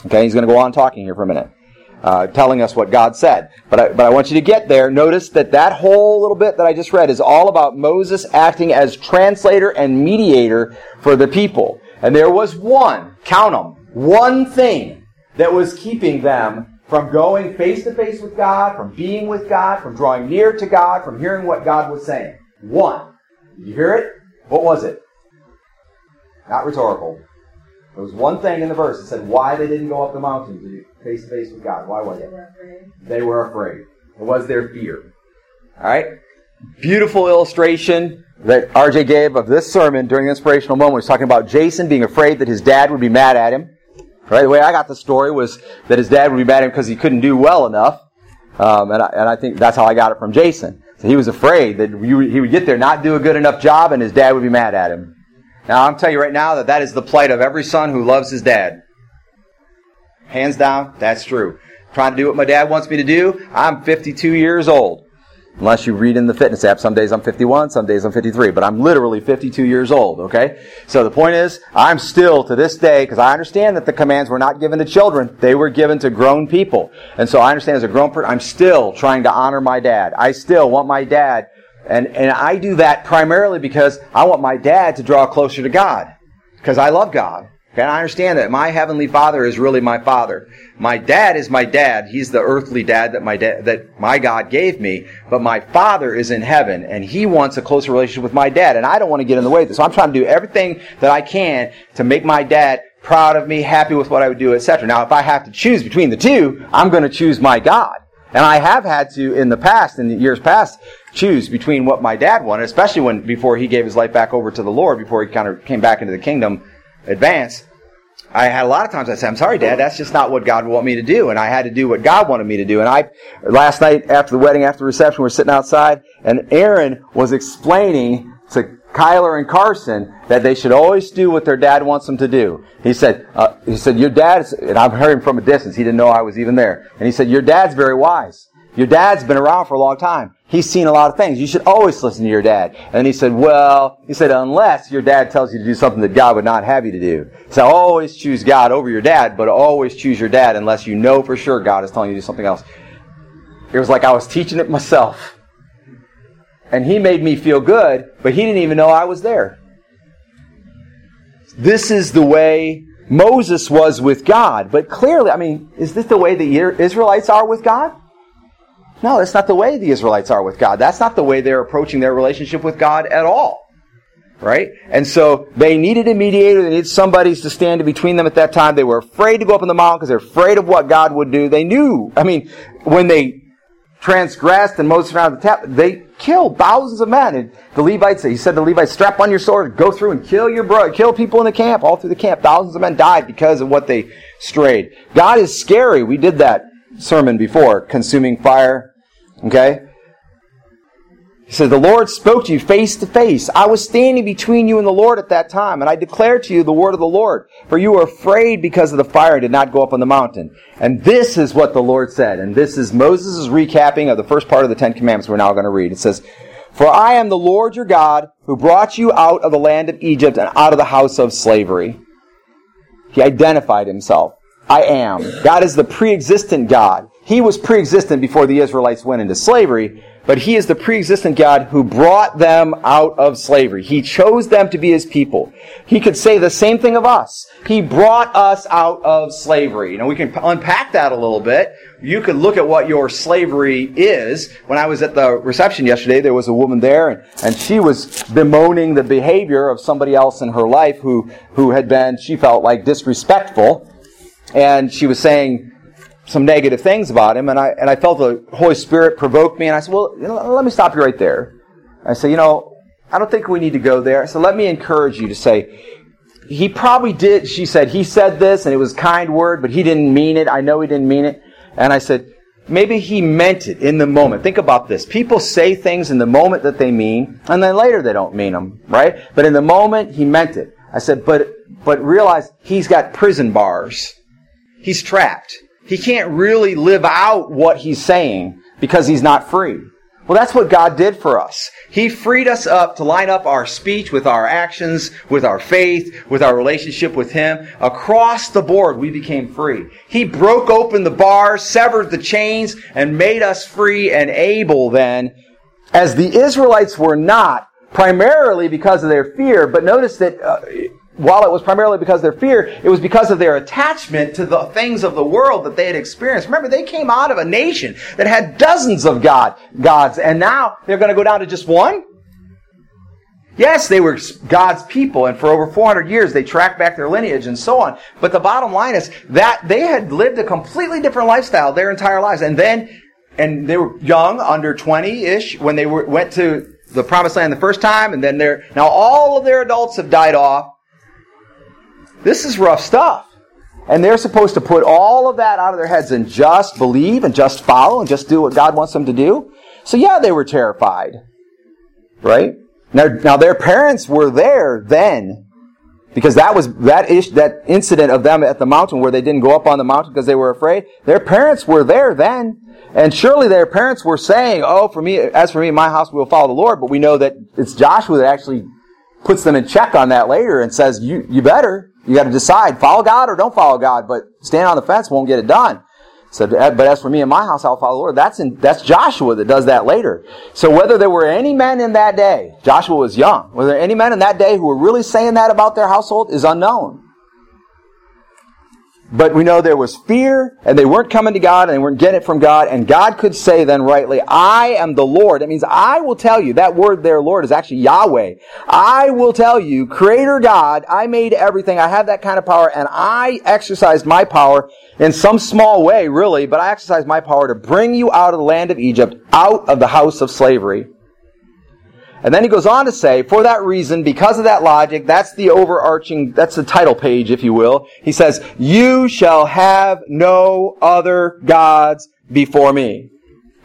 Okay, he's going to go on talking here for a minute. Uh, telling us what God said. But I, but I want you to get there. Notice that that whole little bit that I just read is all about Moses acting as translator and mediator for the people. And there was one, count them, one thing that was keeping them from going face to face with God, from being with God, from drawing near to God, from hearing what God was saying. One. You hear it? What was it? Not rhetorical. There was one thing in the verse that said why they didn't go up the mountain face to face with God. Why was it? They were afraid. It was their fear. All right? Beautiful illustration that RJ gave of this sermon during the inspirational moment. He's talking about Jason being afraid that his dad would be mad at him. Right? The way I got the story was that his dad would be mad at him because he couldn't do well enough. Um, and, I, and I think that's how I got it from Jason. So he was afraid that you, he would get there, not do a good enough job, and his dad would be mad at him. Now, I'm telling you right now that that is the plight of every son who loves his dad. Hands down, that's true. Trying to do what my dad wants me to do. I'm 52 years old. Unless you read in the fitness app, some days I'm 51, some days I'm 53, but I'm literally 52 years old, okay? So the point is, I'm still to this day, because I understand that the commands were not given to children, they were given to grown people. And so I understand as a grown person, I'm still trying to honor my dad. I still want my dad, and, and I do that primarily because I want my dad to draw closer to God. Because I love God. And I understand that my heavenly father is really my father. My dad is my dad. He's the earthly dad that my dad, that my God gave me. But my father is in heaven and he wants a closer relationship with my dad. And I don't want to get in the way of this. So I'm trying to do everything that I can to make my dad proud of me, happy with what I would do, etc. Now, if I have to choose between the two, I'm going to choose my God. And I have had to, in the past, in the years past, choose between what my dad wanted, especially when, before he gave his life back over to the Lord, before he kind of came back into the kingdom advance. I had a lot of times I said, I'm sorry, Dad, that's just not what God would want me to do. And I had to do what God wanted me to do. And I, last night after the wedding, after the reception, we were sitting outside and Aaron was explaining to Kyler and Carson that they should always do what their dad wants them to do. He said, uh, he said, your dad's, and I'm hearing from a distance. He didn't know I was even there. And he said, your dad's very wise. Your dad's been around for a long time. He's seen a lot of things. You should always listen to your dad. And he said, well, he said, unless your dad tells you to do something that God would not have you to do. So always choose God over your dad, but always choose your dad unless you know for sure God is telling you to do something else. It was like I was teaching it myself. And he made me feel good, but he didn't even know I was there. This is the way Moses was with God. But clearly, I mean, is this the way the Israelites are with God? No, that's not the way the Israelites are with God. That's not the way they're approaching their relationship with God at all. Right? And so they needed a mediator. They needed somebody to stand between them at that time. They were afraid to go up in the mountain because they're afraid of what God would do. They knew, I mean, when they transgressed and Moses around the tap, they killed thousands of men. And the Levites, he said to the Levites, strap on your sword, go through and kill your brother, kill people in the camp, all through the camp. Thousands of men died because of what they strayed. God is scary. We did that sermon before, consuming fire. Okay? He said, The Lord spoke to you face to face. I was standing between you and the Lord at that time, and I declared to you the word of the Lord. For you were afraid because of the fire and did not go up on the mountain. And this is what the Lord said. And this is Moses' recapping of the first part of the Ten Commandments we're now going to read. It says, For I am the Lord your God, who brought you out of the land of Egypt and out of the house of slavery. He identified himself. I am. God is the pre-existent God. He was pre-existent before the Israelites went into slavery, but he is the pre-existent God who brought them out of slavery. He chose them to be his people. He could say the same thing of us. He brought us out of slavery. You know, we can unpack that a little bit. You could look at what your slavery is. When I was at the reception yesterday, there was a woman there and, and she was bemoaning the behavior of somebody else in her life who, who had been, she felt like disrespectful. And she was saying, some negative things about him, and I and I felt the Holy Spirit provoke me, and I said, "Well, you know, let me stop you right there." I said, "You know, I don't think we need to go there." So let me encourage you to say, he probably did. She said he said this, and it was a kind word, but he didn't mean it. I know he didn't mean it, and I said. Maybe he meant it in the moment. Think about this. People say things in the moment that they mean, and then later they don't mean them, right? But in the moment, he meant it. I said, but, but realize he's got prison bars. He's trapped. He can't really live out what he's saying because he's not free. Well, that's what God did for us. He freed us up to line up our speech with our actions, with our faith, with our relationship with Him. Across the board, we became free. He broke open the bars, severed the chains, and made us free and able then, as the Israelites were not, primarily because of their fear, but notice that uh, while it was primarily because of their fear, it was because of their attachment to the things of the world that they had experienced. Remember, they came out of a nation that had dozens of God, gods, and now they're going to go down to just one? Yes, they were God's people, and for over 400 years they tracked back their lineage and so on. But the bottom line is that they had lived a completely different lifestyle their entire lives. And then, and they were young, under 20-ish, when they were, went to the promised land the first time, and then they're, now all of their adults have died off, this is rough stuff. And they're supposed to put all of that out of their heads and just believe and just follow and just do what God wants them to do. So yeah, they were terrified. Right? Now, now their parents were there then. Because that was that ish, that incident of them at the mountain where they didn't go up on the mountain because they were afraid. Their parents were there then. And surely their parents were saying, Oh, for me, as for me, my house, will follow the Lord. But we know that it's Joshua that actually puts them in check on that later and says, you, you better. You got to decide, follow God or don't follow God, but stand on the fence won't get it done. So, eh, but as for me and my house, I'll follow the Lord. That's in, that's Joshua that does that later. So whether there were any men in that day, Joshua was young, were there any men in that day who were really saying that about their household is unknown. But we know there was fear, and they weren't coming to God, and they weren't getting it from God, and God could say then rightly, I am the Lord. That means I will tell you, that word there, Lord, is actually Yahweh. I will tell you, Creator God, I made everything, I have that kind of power, and I exercised my power in some small way, really, but I exercised my power to bring you out of the land of Egypt, out of the house of slavery. And then he goes on to say, for that reason, because of that logic, that's the overarching, that's the title page, if you will. He says, you shall have no other gods before me.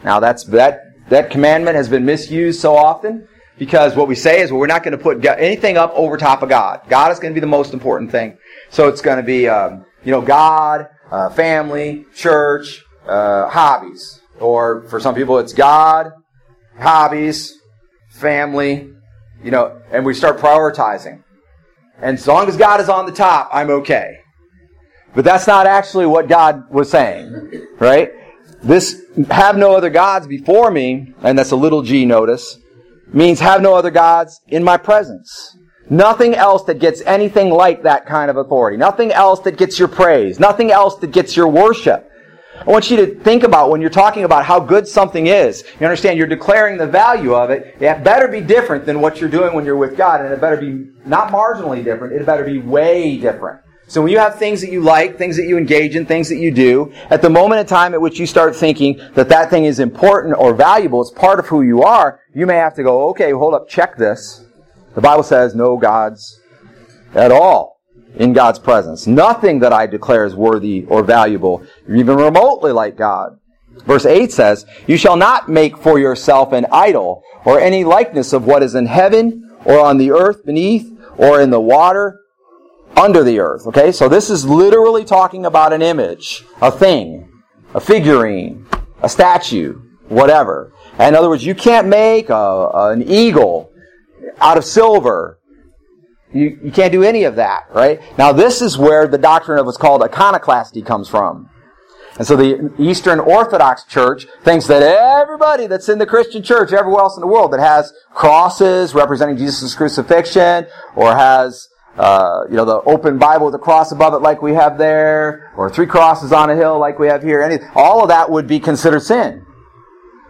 Now that's, that, that commandment has been misused so often because what we say is, well, we're not going to put anything up over top of God. God is going to be the most important thing. So it's going to be, um, you know, God, uh, family, church, uh, hobbies. Or for some people, it's God, hobbies, family, you know, and we start prioritizing. And as long as God is on the top, I'm okay. But that's not actually what God was saying, right? This have no other gods before me, and that's a little g notice, means have no other gods in my presence. Nothing else that gets anything like that kind of authority. Nothing else that gets your praise. Nothing else that gets your worship. I want you to think about when you're talking about how good something is. You understand you're declaring the value of it. It better be different than what you're doing when you're with God, and it better be not marginally different. It better be way different. So when you have things that you like, things that you engage in, things that you do, at the moment in time at which you start thinking that that thing is important or valuable, it's part of who you are, you may have to go, okay, hold up, check this. The Bible says no gods at all in God's presence. Nothing that I declare is worthy or valuable, even remotely like God. Verse 8 says, You shall not make for yourself an idol or any likeness of what is in heaven or on the earth beneath or in the water under the earth. Okay, so this is literally talking about an image, a thing, a figurine, a statue, whatever. In other words, you can't make a, an eagle out of silver. You, you can't do any of that, right? Now this is where the doctrine of what's called iconoclasty comes from. And so the Eastern Orthodox Church thinks that everybody that's in the Christian church, everywhere else in the world that has crosses representing Jesus' crucifixion, or has, uh, you know, the open Bible with a cross above it like we have there, or three crosses on a hill like we have here, any, all of that would be considered sin.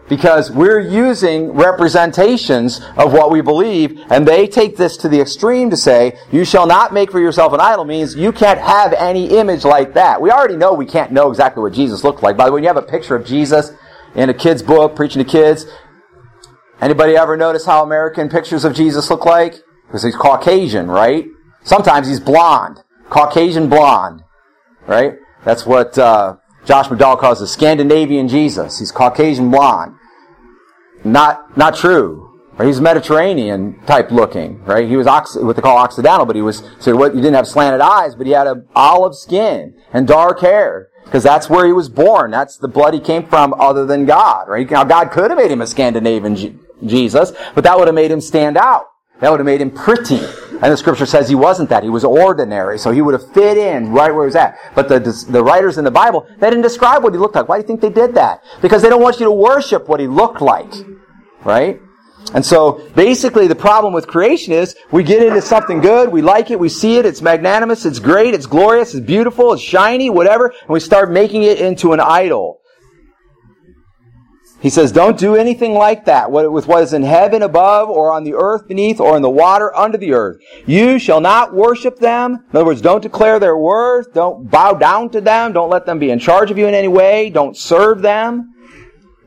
Because we're using representations of what we believe, and they take this to the extreme to say, you shall not make for yourself an idol means you can't have any image like that. We already know we can't know exactly what Jesus looked like. By the way, when you have a picture of Jesus in a kid's book, preaching to kids, anybody ever notice how American pictures of Jesus look like? Because he's Caucasian, right? Sometimes he's blonde. Caucasian blonde, right? That's what, uh, Josh McDowell calls the Scandinavian Jesus. He's Caucasian blonde. Not, not true. Right? He's Mediterranean type looking, right? He was ox- what they call Occidental, but he was, so what, he didn't have slanted eyes, but he had a olive skin and dark hair. Because that's where he was born. That's the blood he came from other than God, right? Now God could have made him a Scandinavian G- Jesus, but that would have made him stand out. That would have made him pretty. And the scripture says he wasn't that. He was ordinary. So he would have fit in right where he was at. But the, the writers in the Bible, they didn't describe what he looked like. Why do you think they did that? Because they don't want you to worship what he looked like. Right? And so basically the problem with creation is we get into something good, we like it, we see it, it's magnanimous, it's great, it's glorious, it's beautiful, it's shiny, whatever, and we start making it into an idol. He says, don't do anything like that with what is in heaven above or on the earth beneath or in the water under the earth. You shall not worship them. In other words, don't declare their worth. Don't bow down to them. Don't let them be in charge of you in any way. Don't serve them.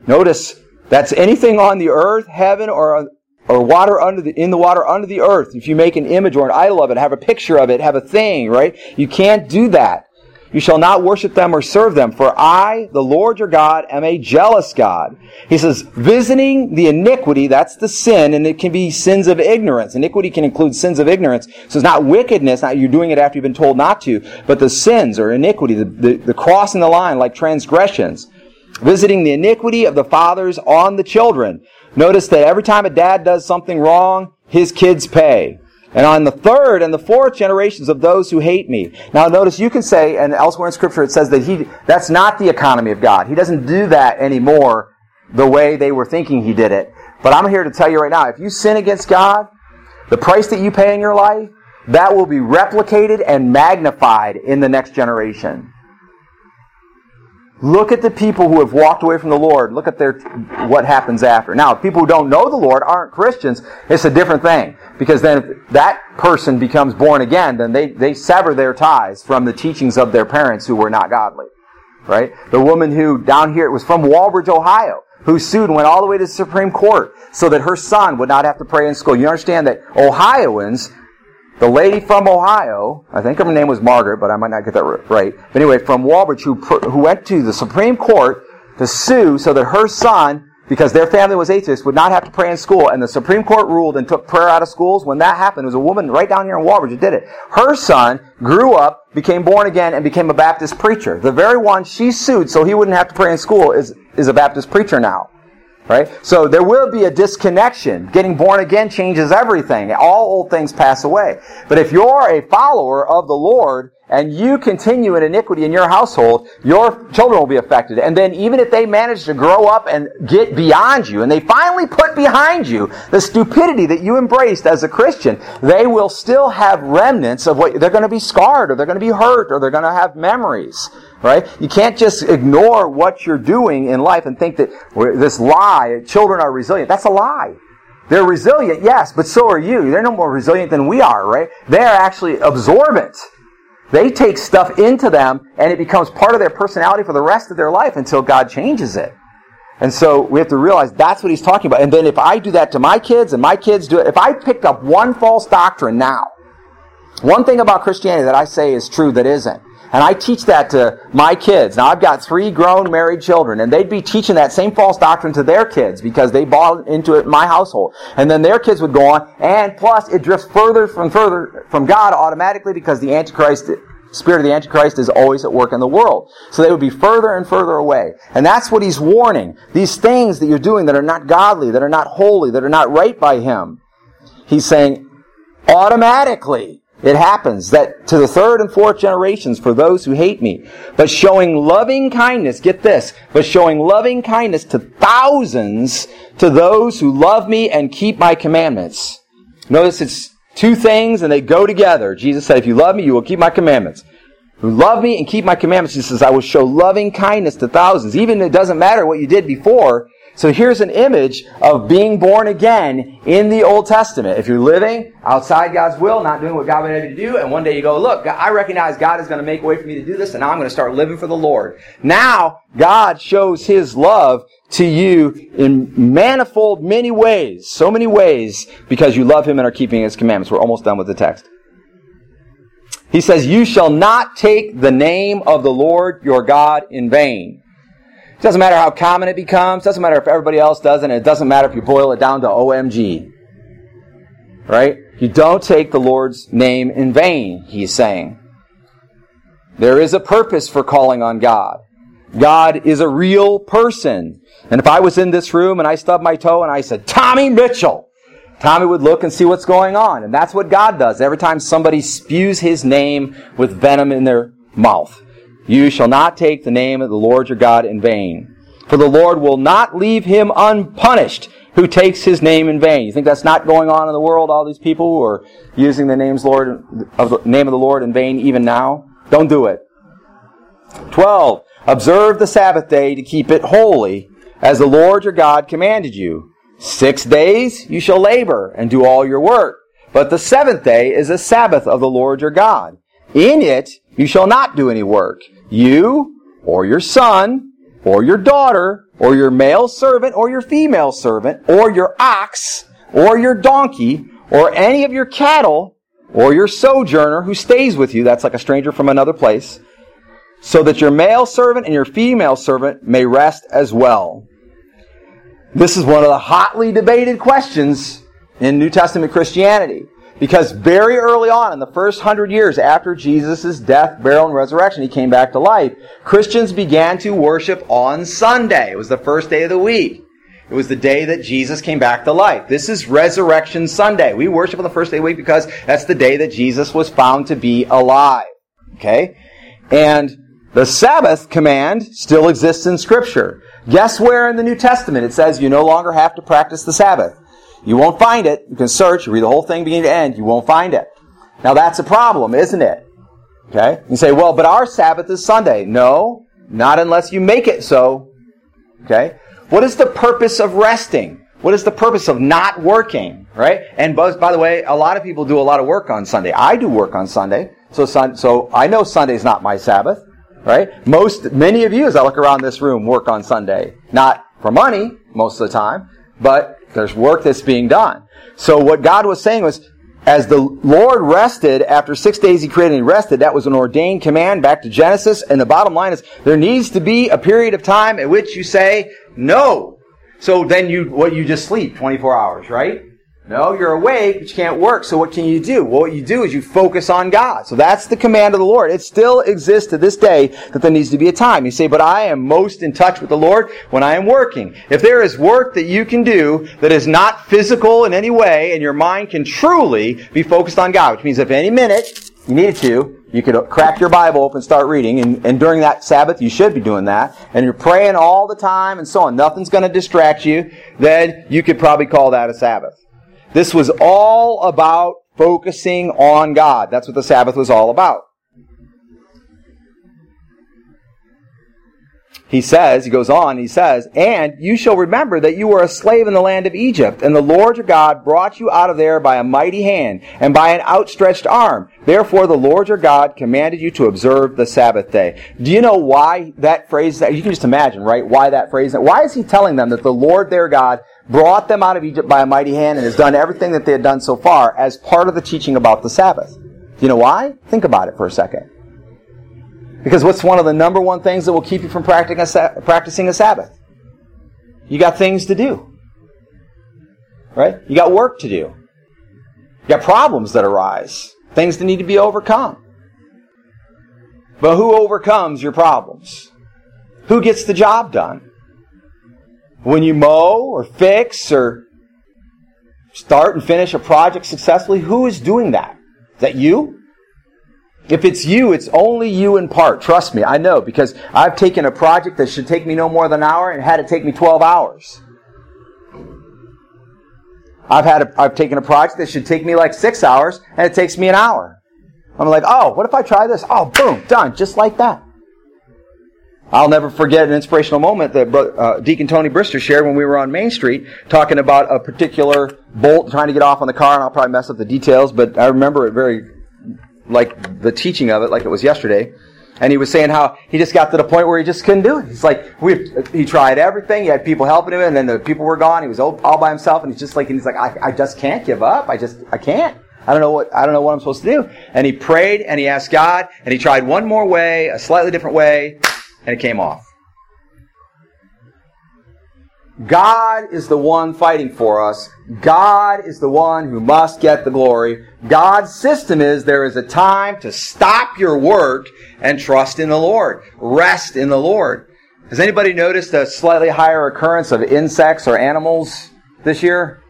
Notice that's anything on the earth, heaven, or or water under the in the water under the earth. If you make an image or an idol of it, have a picture of it, have a thing, right? You can't do that. You shall not worship them or serve them, for I, the Lord your God, am a jealous God. He says, visiting the iniquity, that's the sin, and it can be sins of ignorance. Iniquity can include sins of ignorance. So it's not wickedness, not you're doing it after you've been told not to, but the sins or iniquity, the, the, the crossing the line like transgressions. Visiting the iniquity of the fathers on the children. Notice that every time a dad does something wrong, his kids pay. And on the third and the fourth generations of those who hate me. Now notice you can say, and elsewhere in scripture it says that he, that's not the economy of God. He doesn't do that anymore the way they were thinking he did it. But I'm here to tell you right now, if you sin against God, the price that you pay in your life, that will be replicated and magnified in the next generation. Look at the people who have walked away from the Lord. Look at their what happens after. Now, people who don't know the Lord aren't Christians. It's a different thing because then if that person becomes born again, then they they sever their ties from the teachings of their parents who were not godly. Right? The woman who down here it was from Walbridge, Ohio, who sued and went all the way to the Supreme Court so that her son would not have to pray in school. You understand that Ohioans the lady from Ohio, I think her name was Margaret, but I might not get that right. But anyway, from Walbridge, who, who went to the Supreme Court to sue so that her son, because their family was atheist, would not have to pray in school. And the Supreme Court ruled and took prayer out of schools. When that happened, it was a woman right down here in Walbridge who did it. Her son grew up, became born again, and became a Baptist preacher. The very one she sued so he wouldn't have to pray in school is, is a Baptist preacher now. Right? So there will be a disconnection. Getting born again changes everything. All old things pass away. But if you're a follower of the Lord and you continue in iniquity in your household, your children will be affected. And then even if they manage to grow up and get beyond you, and they finally put behind you the stupidity that you embraced as a Christian, they will still have remnants of what, they're going to be scarred, or they're going to be hurt, or they're going to have memories. Right? You can't just ignore what you're doing in life and think that this lie, children are resilient. That's a lie. They're resilient, yes, but so are you. They're no more resilient than we are, right? They are actually absorbent. They take stuff into them and it becomes part of their personality for the rest of their life until God changes it. And so we have to realize that's what he's talking about. And then if I do that to my kids and my kids do it, if I picked up one false doctrine now, one thing about Christianity that I say is true that isn't, And I teach that to my kids. Now I've got three grown married children and they'd be teaching that same false doctrine to their kids because they bought into it in my household. And then their kids would go on and plus it drifts further from further from God automatically because the Antichrist Spirit of the Antichrist is always at work in the world. So they would be further and further away. And that's what he's warning. These things that you're doing that are not godly, that are not holy, that are not right by him. He's saying, automatically, it happens that to the third and fourth generations for those who hate me, but showing loving kindness, get this, but showing loving kindness to thousands to those who love me and keep my commandments. Notice it's two things and they go together. Jesus said, if you love me, you will keep my commandments. Who love me and keep my commandments, he says, I will show loving kindness to thousands. Even it doesn't matter what you did before. So here's an image of being born again in the Old Testament. If you're living outside God's will, not doing what God wanted you to do, and one day you go, look, I recognize God is going to make a way for me to do this, and now I'm going to start living for the Lord. Now, God shows His love to you in manifold, many ways, so many ways, because you love Him and are keeping His commandments. We're almost done with the text. He says, You shall not take the name of the Lord your God in vain. It doesn't matter how common it becomes, doesn't matter if everybody else does it, it doesn't matter if you boil it down to OMG. Right? You don't take the Lord's name in vain, he's saying. There is a purpose for calling on God. God is a real person. And if I was in this room and I stubbed my toe and I said, Tommy Mitchell, Tommy would look and see what's going on. And that's what God does every time somebody spews his name with venom in their mouth. You shall not take the name of the Lord your God in vain. For the Lord will not leave him unpunished who takes his name in vain. You think that's not going on in the world, all these people who are using the name's Lord of the name of the Lord in vain even now? Don't do it. 12. Observe the Sabbath day to keep it holy, as the Lord your God commanded you. Six days you shall labor and do all your work. But the seventh day is a Sabbath of the Lord your God. In it you shall not do any work. You, or your son, or your daughter, or your male servant, or your female servant, or your ox, or your donkey, or any of your cattle, or your sojourner who stays with you. That's like a stranger from another place. So that your male servant and your female servant may rest as well. This is one of the hotly debated questions in New Testament Christianity. Because very early on, in the first hundred years after Jesus' death, burial, and resurrection, he came back to life, Christians began to worship on Sunday. It was the first day of the week. It was the day that Jesus came back to life. This is Resurrection Sunday. We worship on the first day of the week because that's the day that Jesus was found to be alive. Okay? And the Sabbath command still exists in Scripture. Guess where in the New Testament it says you no longer have to practice the Sabbath? You won't find it. You can search, read the whole thing beginning to end. You won't find it. Now that's a problem, isn't it? Okay? You say, well, but our Sabbath is Sunday. No, not unless you make it so. Okay? What is the purpose of resting? What is the purpose of not working? Right? And by the way, a lot of people do a lot of work on Sunday. I do work on Sunday. So, sun, so I know Sunday's not my Sabbath. Right? Most, many of you, as I look around this room, work on Sunday. Not for money, most of the time, but there's work that's being done. So what God was saying was, as the Lord rested, after six days He created and He rested, that was an ordained command back to Genesis. And the bottom line is, there needs to be a period of time at which you say, no. So then you, what, you just sleep 24 hours, right? No, you're awake, but you can't work. So what can you do? Well, what you do is you focus on God. So that's the command of the Lord. It still exists to this day that there needs to be a time. You say, but I am most in touch with the Lord when I am working. If there is work that you can do that is not physical in any way and your mind can truly be focused on God, which means if any minute you needed to, you could crack your Bible open and start reading, and, and during that Sabbath, you should be doing that, and you're praying all the time and so on. Nothing's going to distract you, then you could probably call that a Sabbath. This was all about focusing on God. That's what the Sabbath was all about. He says, he goes on, he says, And you shall remember that you were a slave in the land of Egypt, and the Lord your God brought you out of there by a mighty hand, and by an outstretched arm. Therefore the Lord your God commanded you to observe the Sabbath day. Do you know why that phrase, you can just imagine, right? Why that phrase, why is he telling them that the Lord their God brought them out of Egypt by a mighty hand and has done everything that they had done so far as part of the teaching about the Sabbath? Do you know why? Think about it for a second. Because what's one of the number one things that will keep you from practicing a, Sabbath? You got things to do. Right? You got work to do. You got problems that arise. Things that need to be overcome. But who overcomes your problems? Who gets the job done? When you mow or fix or start and finish a project successfully, who is doing that? Is that you? If it's you, it's only you in part. Trust me, I know because I've taken a project that should take me no more than an hour and had it take me 12 hours. I've had a, I've taken a project that should take me like six hours and it takes me an hour. I'm like, oh, what if I try this? Oh, boom, done, just like that. I'll never forget an inspirational moment that uh, Deacon Tony Brister shared when we were on Main Street talking about a particular bolt trying to get off on the car, and I'll probably mess up the details, but I remember it very, like the teaching of it, like it was yesterday. And he was saying how he just got to the point where he just couldn't do it. He's like, we, he tried everything. He had people helping him, and then the people were gone. He was all, all by himself, and he's just like, and he's like, I, I just can't give up. I just, I can't. I don't know what, I don't know what I'm supposed to do. And he prayed, and he asked God, and he tried one more way, a slightly different way, and it came off. God is the one fighting for us. God is the one who must get the glory. God's system is there is a time to stop your work and trust in the Lord. Rest in the Lord. Has anybody noticed a slightly higher occurrence of insects or animals this year?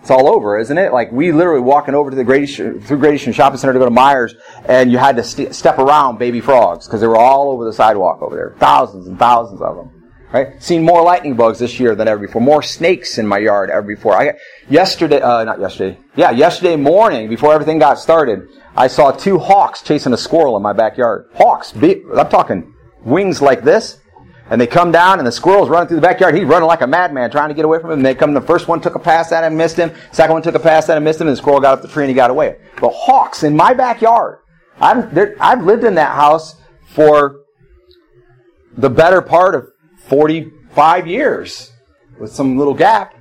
It's all over, isn't it? Like we literally walking over to the Great Eastern, through Great Eastern Shopping Center to go to Meijer's, and you had to st- step around baby frogs because they were all over the sidewalk over there. Thousands and thousands of them. Right? Seen more lightning bugs this year than ever before. More snakes in my yard ever before. I yesterday, uh, not yesterday. Yeah, yesterday morning before everything got started, I saw two hawks chasing a squirrel in my backyard. Hawks, big, I'm talking wings like this. And they come down, and the squirrel's running through the backyard. He's running like a madman, trying to get away from him. And they come. The first one took a pass at him, missed him. Second one took a pass at him, missed him. And the squirrel got up the tree and he got away. But hawks in my backyard. I've I've lived in that house for the better part of forty-five years, with some little gap.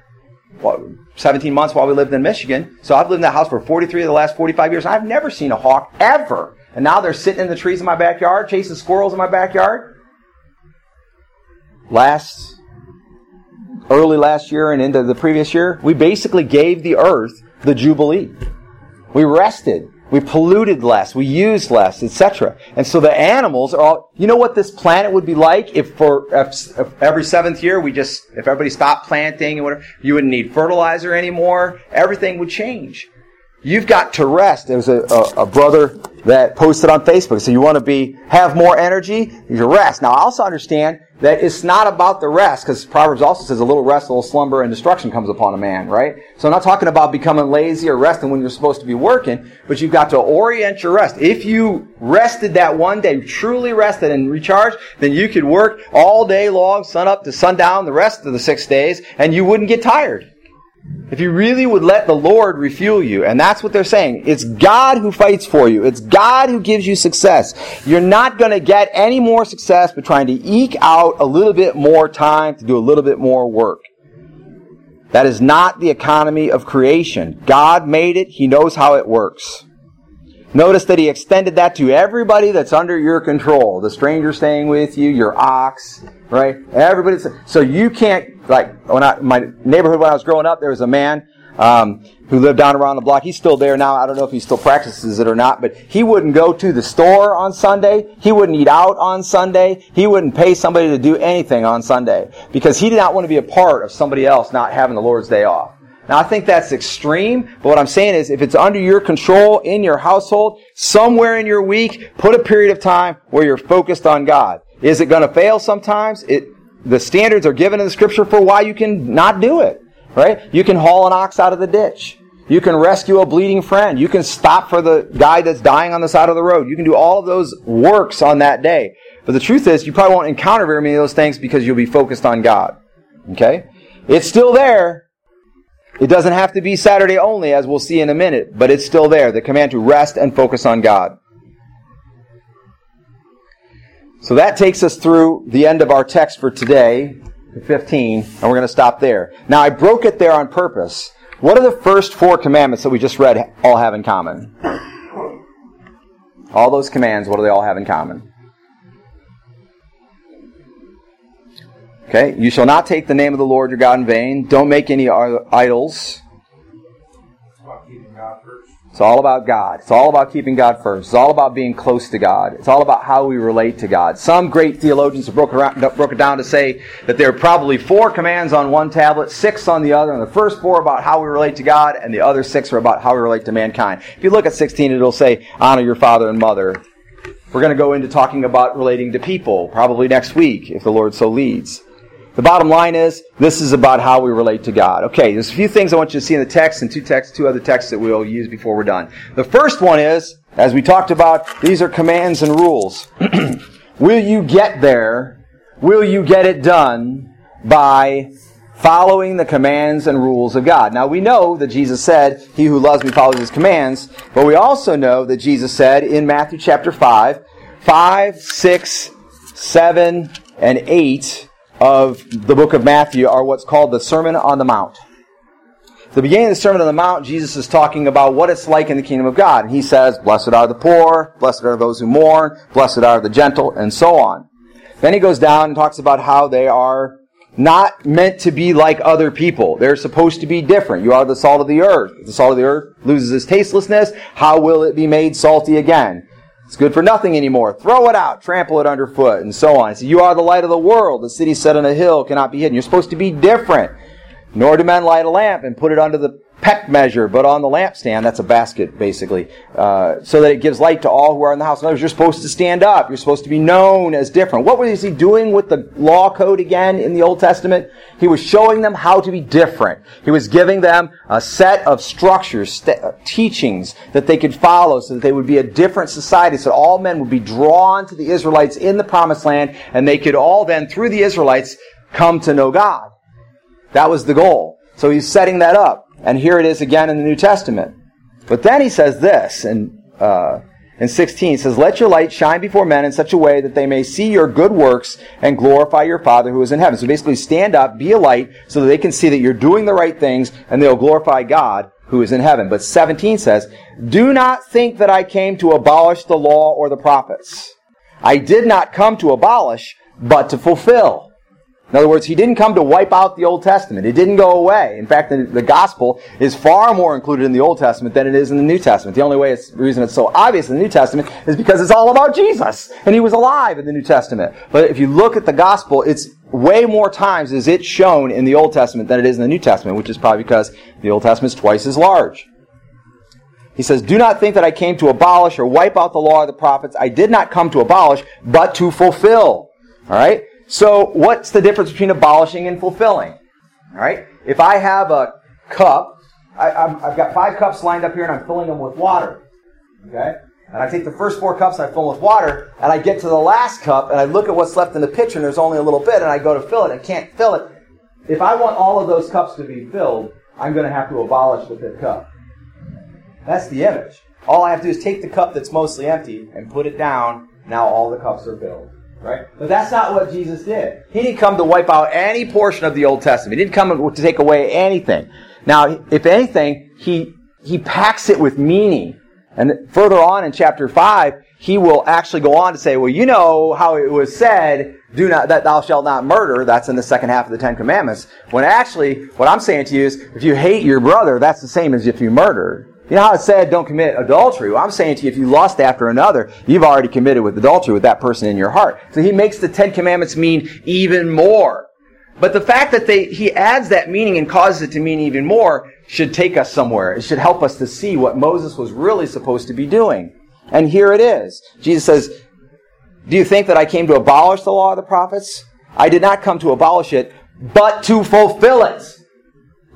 What, 17 months while we lived in Michigan. So I've lived in that house for 43 of the last 45 years. I've never seen a hawk ever. And now they're sitting in the trees in my backyard, chasing squirrels in my backyard last early last year and into the previous year, we basically gave the earth the jubilee. We rested. We polluted less. We used less, etc. And so the animals are all, you know what this planet would be like if for if, if every seventh year we just, if everybody stopped planting and whatever, you wouldn't need fertilizer anymore. Everything would change. You've got to rest. There was a, a, a brother that posted on Facebook. So you want to be, have more energy? You rest. Now I also understand that it's not about the rest, because Proverbs also says a little rest, a little slumber, and destruction comes upon a man, right? So I'm not talking about becoming lazy or resting when you're supposed to be working, but you've got to orient your rest. If you rested that one day, truly rested and recharged, then you could work all day long, sun up to sundown, the rest of the six days, and you wouldn't get tired. If you really would let the Lord refuel you, and that's what they're saying, it's God who fights for you. It's God who gives you success. You're not going to get any more success by trying to eke out a little bit more time to do a little bit more work. That is not the economy of creation. God made it. He knows how it works. Notice that he extended that to everybody that's under your control. The stranger staying with you, your ox, right? Everybody. So you can't, like, when I, my neighborhood when I was growing up, there was a man, um, who lived down around the block. He's still there now. I don't know if he still practices it or not, but he wouldn't go to the store on Sunday. He wouldn't eat out on Sunday. He wouldn't pay somebody to do anything on Sunday because he did not want to be a part of somebody else not having the Lord's day off. Now I think that's extreme, but what I'm saying is if it's under your control in your household, somewhere in your week, put a period of time where you're focused on God. Is it going to fail sometimes? It, the standards are given in the scripture for why you can not do it, right? You can haul an ox out of the ditch. You can rescue a bleeding friend. You can stop for the guy that's dying on the side of the road. You can do all of those works on that day. But the truth is, you probably won't encounter very many of those things because you'll be focused on God. Okay? It's still there. It doesn't have to be Saturday only, as we'll see in a minute, but it's still there. The command to rest and focus on God. So that takes us through the end of our text for today, 15, and we're going to stop there. Now, I broke it there on purpose. What do the first four commandments that we just read all have in common? All those commands, what do they all have in common? Okay, you shall not take the name of the Lord your God in vain. Don't make any idols. About keeping God first. It's all about God. It's all about keeping God first. It's all about being close to God. It's all about how we relate to God. Some great theologians have broken, around, down to say that there are probably four commands on one tablet, six on the other, and the first four are about how we relate to God, and the other six are about how we relate to mankind. If you look at 16, it'll say, honor your father and mother. We're going to go into talking about relating to people, probably next week, if the Lord so leads. The bottom line is, this is about how we relate to God. Okay, there's a few things I want you to see in the text and two texts, two other texts that we'll use before we're done. The first one is, as we talked about, these are commands and rules. will you get there? Will you get it done by following the commands and rules of God? Now we know that Jesus said, he who loves me follows his commands, but we also know that Jesus said in Matthew chapter 5, 5, 6, 7, and 8 of the book of Matthew are what's called the Sermon on the Mount. The beginning of the Sermon on the Mount, Jesus is talking about what it's like in the kingdom of God. And he says, Blessed are the poor, blessed are those who mourn, blessed are the gentle, and so on. Then he goes down and talks about how they are not meant to be like other people. They're supposed to be different. You are the salt of the earth. If the salt of the earth loses its tastelessness, how will it be made salty again? It's good for nothing anymore. Throw it out, trample it underfoot, and so on. So you are the light of the world. The city set on a hill cannot be hidden. You're supposed to be different. Nor do men light a lamp and put it under the peck measure, but on the lampstand. That's a basket, basically, uh, so that it gives light to all who are in the house. In other words, you're supposed to stand up. You're supposed to be known as different. What was he doing with the law code again in the Old Testament? He was showing them how to be different. He was giving them a set of structures, st- uh, teachings that they could follow so that they would be a different society, so all men would be drawn to the Israelites in the promised land, and they could all then, through the Israelites, come to know God. That was the goal. So he's setting that up. And here it is again in the New Testament. But then he says this in, uh, in 16. He says, Let your light shine before men in such a way that they may see your good works and glorify your Father who is in heaven. So basically stand up, be a light, so that they can see that you're doing the right things and they'll glorify God who is in heaven. But 17 says, Do not think that I came to abolish the law or the prophets. I did not come to abolish, but to fulfill. In other words, he didn't come to wipe out the Old Testament. It didn't go away. In fact, the, the gospel is far more included in the Old Testament than it is in the New Testament. The only way it's, reason it's so obvious in the New Testament is because it's all about Jesus. And he was alive in the New Testament. But if you look at the gospel, it's way more times is it shown in the Old Testament than it is in the New Testament, which is probably because the Old Testament is twice as large. He says, Do not think that I came to abolish or wipe out the law of the prophets. I did not come to abolish, but to fulfill. All right? So, what's the difference between abolishing and fulfilling? All right? If I have a cup, I, I've got five cups lined up here and I'm filling them with water. Okay? And I take the first four cups and I fill them with water, and I get to the last cup and I look at what's left in the pitcher and there's only a little bit, and I go to fill it. I can't fill it. If I want all of those cups to be filled, I'm going to have to abolish the fifth cup. That's the image. All I have to do is take the cup that's mostly empty and put it down. Now all the cups are filled. Right? But that's not what Jesus did. He didn't come to wipe out any portion of the Old Testament. He didn't come to take away anything. Now, if anything, he, he packs it with meaning. And further on in chapter 5, he will actually go on to say, well, you know how it was said, do not, that thou shalt not murder. That's in the second half of the Ten Commandments. When actually, what I'm saying to you is, if you hate your brother, that's the same as if you murder. You know how it said don't commit adultery? Well, I'm saying to you, if you lust after another, you've already committed with adultery with that person in your heart. So he makes the Ten Commandments mean even more. But the fact that they, he adds that meaning and causes it to mean even more should take us somewhere. It should help us to see what Moses was really supposed to be doing. And here it is. Jesus says, Do you think that I came to abolish the law of the prophets? I did not come to abolish it, but to fulfill it.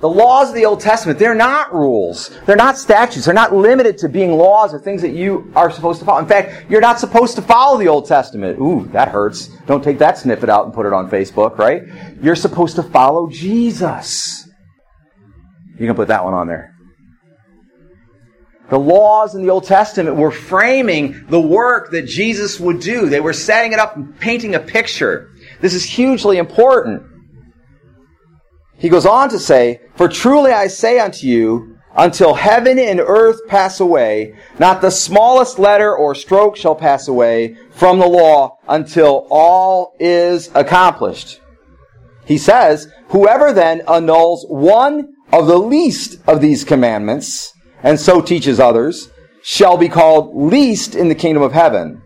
The laws of the Old Testament, they're not rules. They're not statutes. They're not limited to being laws or things that you are supposed to follow. In fact, you're not supposed to follow the Old Testament. Ooh, that hurts. Don't take that snippet out and put it on Facebook, right? You're supposed to follow Jesus. You can put that one on there. The laws in the Old Testament were framing the work that Jesus would do. They were setting it up and painting a picture. This is hugely important. He goes on to say, For truly I say unto you, until heaven and earth pass away, not the smallest letter or stroke shall pass away from the law until all is accomplished. He says, Whoever then annuls one of the least of these commandments, and so teaches others, shall be called least in the kingdom of heaven.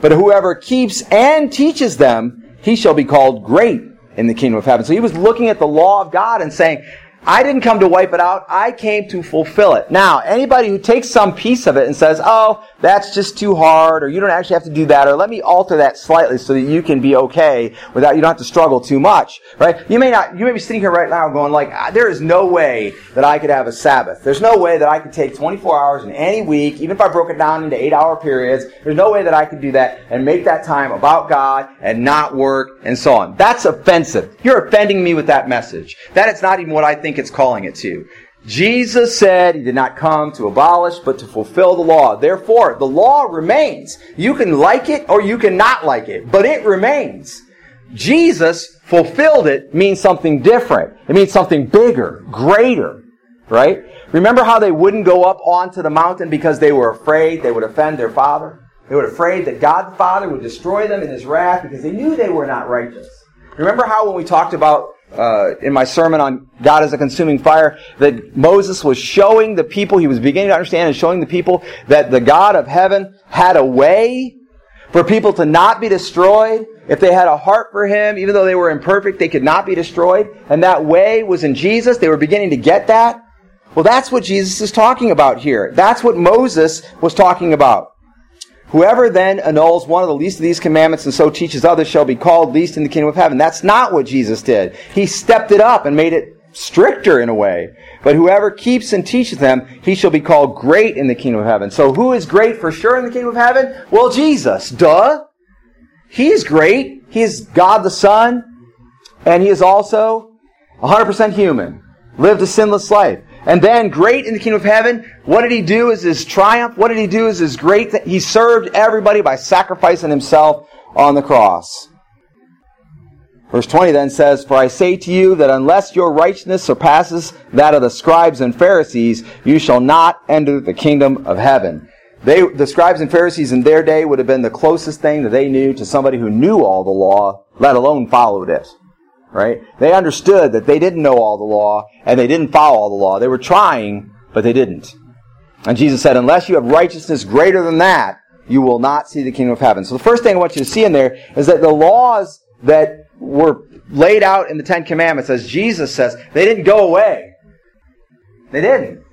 But whoever keeps and teaches them, he shall be called great in the kingdom of heaven. So he was looking at the law of God and saying, I didn't come to wipe it out. I came to fulfill it. Now, anybody who takes some piece of it and says, oh, that's just too hard, or you don't actually have to do that, or let me alter that slightly so that you can be okay without, you don't have to struggle too much, right? You may not, you may be sitting here right now going like, "Ah, there is no way that I could have a Sabbath. There's no way that I could take 24 hours in any week, even if I broke it down into eight hour periods. There's no way that I could do that and make that time about God and not work and so on. That's offensive. You're offending me with that message. That is not even what I think it's calling it to. Jesus said he did not come to abolish, but to fulfill the law. Therefore, the law remains. You can like it or you can not like it, but it remains. Jesus fulfilled it means something different. It means something bigger, greater, right? Remember how they wouldn't go up onto the mountain because they were afraid they would offend their father? They were afraid that God the Father would destroy them in his wrath because they knew they were not righteous. Remember how when we talked about uh, in my sermon on God as a consuming fire, that Moses was showing the people, he was beginning to understand and showing the people that the God of heaven had a way for people to not be destroyed. If they had a heart for him, even though they were imperfect, they could not be destroyed. And that way was in Jesus. They were beginning to get that. Well, that's what Jesus is talking about here. That's what Moses was talking about. Whoever then annuls one of the least of these commandments and so teaches others shall be called least in the kingdom of heaven. That's not what Jesus did. He stepped it up and made it stricter in a way. But whoever keeps and teaches them, he shall be called great in the kingdom of heaven. So who is great for sure in the kingdom of heaven? Well, Jesus. Duh. He is great. He is God the Son. And he is also 100% human. Lived a sinless life. And then great in the kingdom of heaven, what did he do as his triumph? What did he do as his great th- He served everybody by sacrificing himself on the cross. Verse 20 then says, For I say to you that unless your righteousness surpasses that of the scribes and Pharisees, you shall not enter the kingdom of heaven. They, the scribes and Pharisees in their day would have been the closest thing that they knew to somebody who knew all the law, let alone followed it. Right? They understood that they didn't know all the law, and they didn't follow all the law. They were trying, but they didn't. And Jesus said, unless you have righteousness greater than that, you will not see the kingdom of heaven. So the first thing I want you to see in there is that the laws that were laid out in the Ten Commandments, as Jesus says, they didn't go away. They didn't.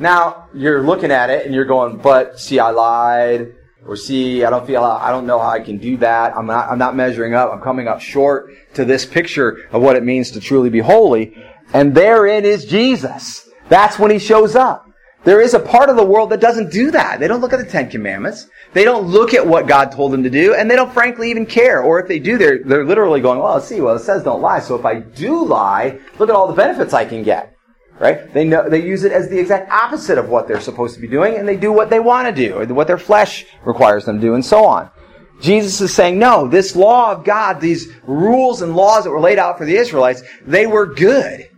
Now, you're looking at it and you're going, but see, I lied. Or see, I don't feel, I don't know how I can do that. I'm not, I'm not measuring up. I'm coming up short to this picture of what it means to truly be holy. And therein is Jesus. That's when he shows up. There is a part of the world that doesn't do that. They don't look at the Ten Commandments. They don't look at what God told them to do, and they don't frankly even care. Or if they do, they're, they're literally going, well, let's see, well, it says don't lie, so if I do lie, look at all the benefits I can get. Right? They know, they use it as the exact opposite of what they're supposed to be doing, and they do what they want to do, or what their flesh requires them to do, and so on. Jesus is saying, no, this law of God, these rules and laws that were laid out for the Israelites, they were good.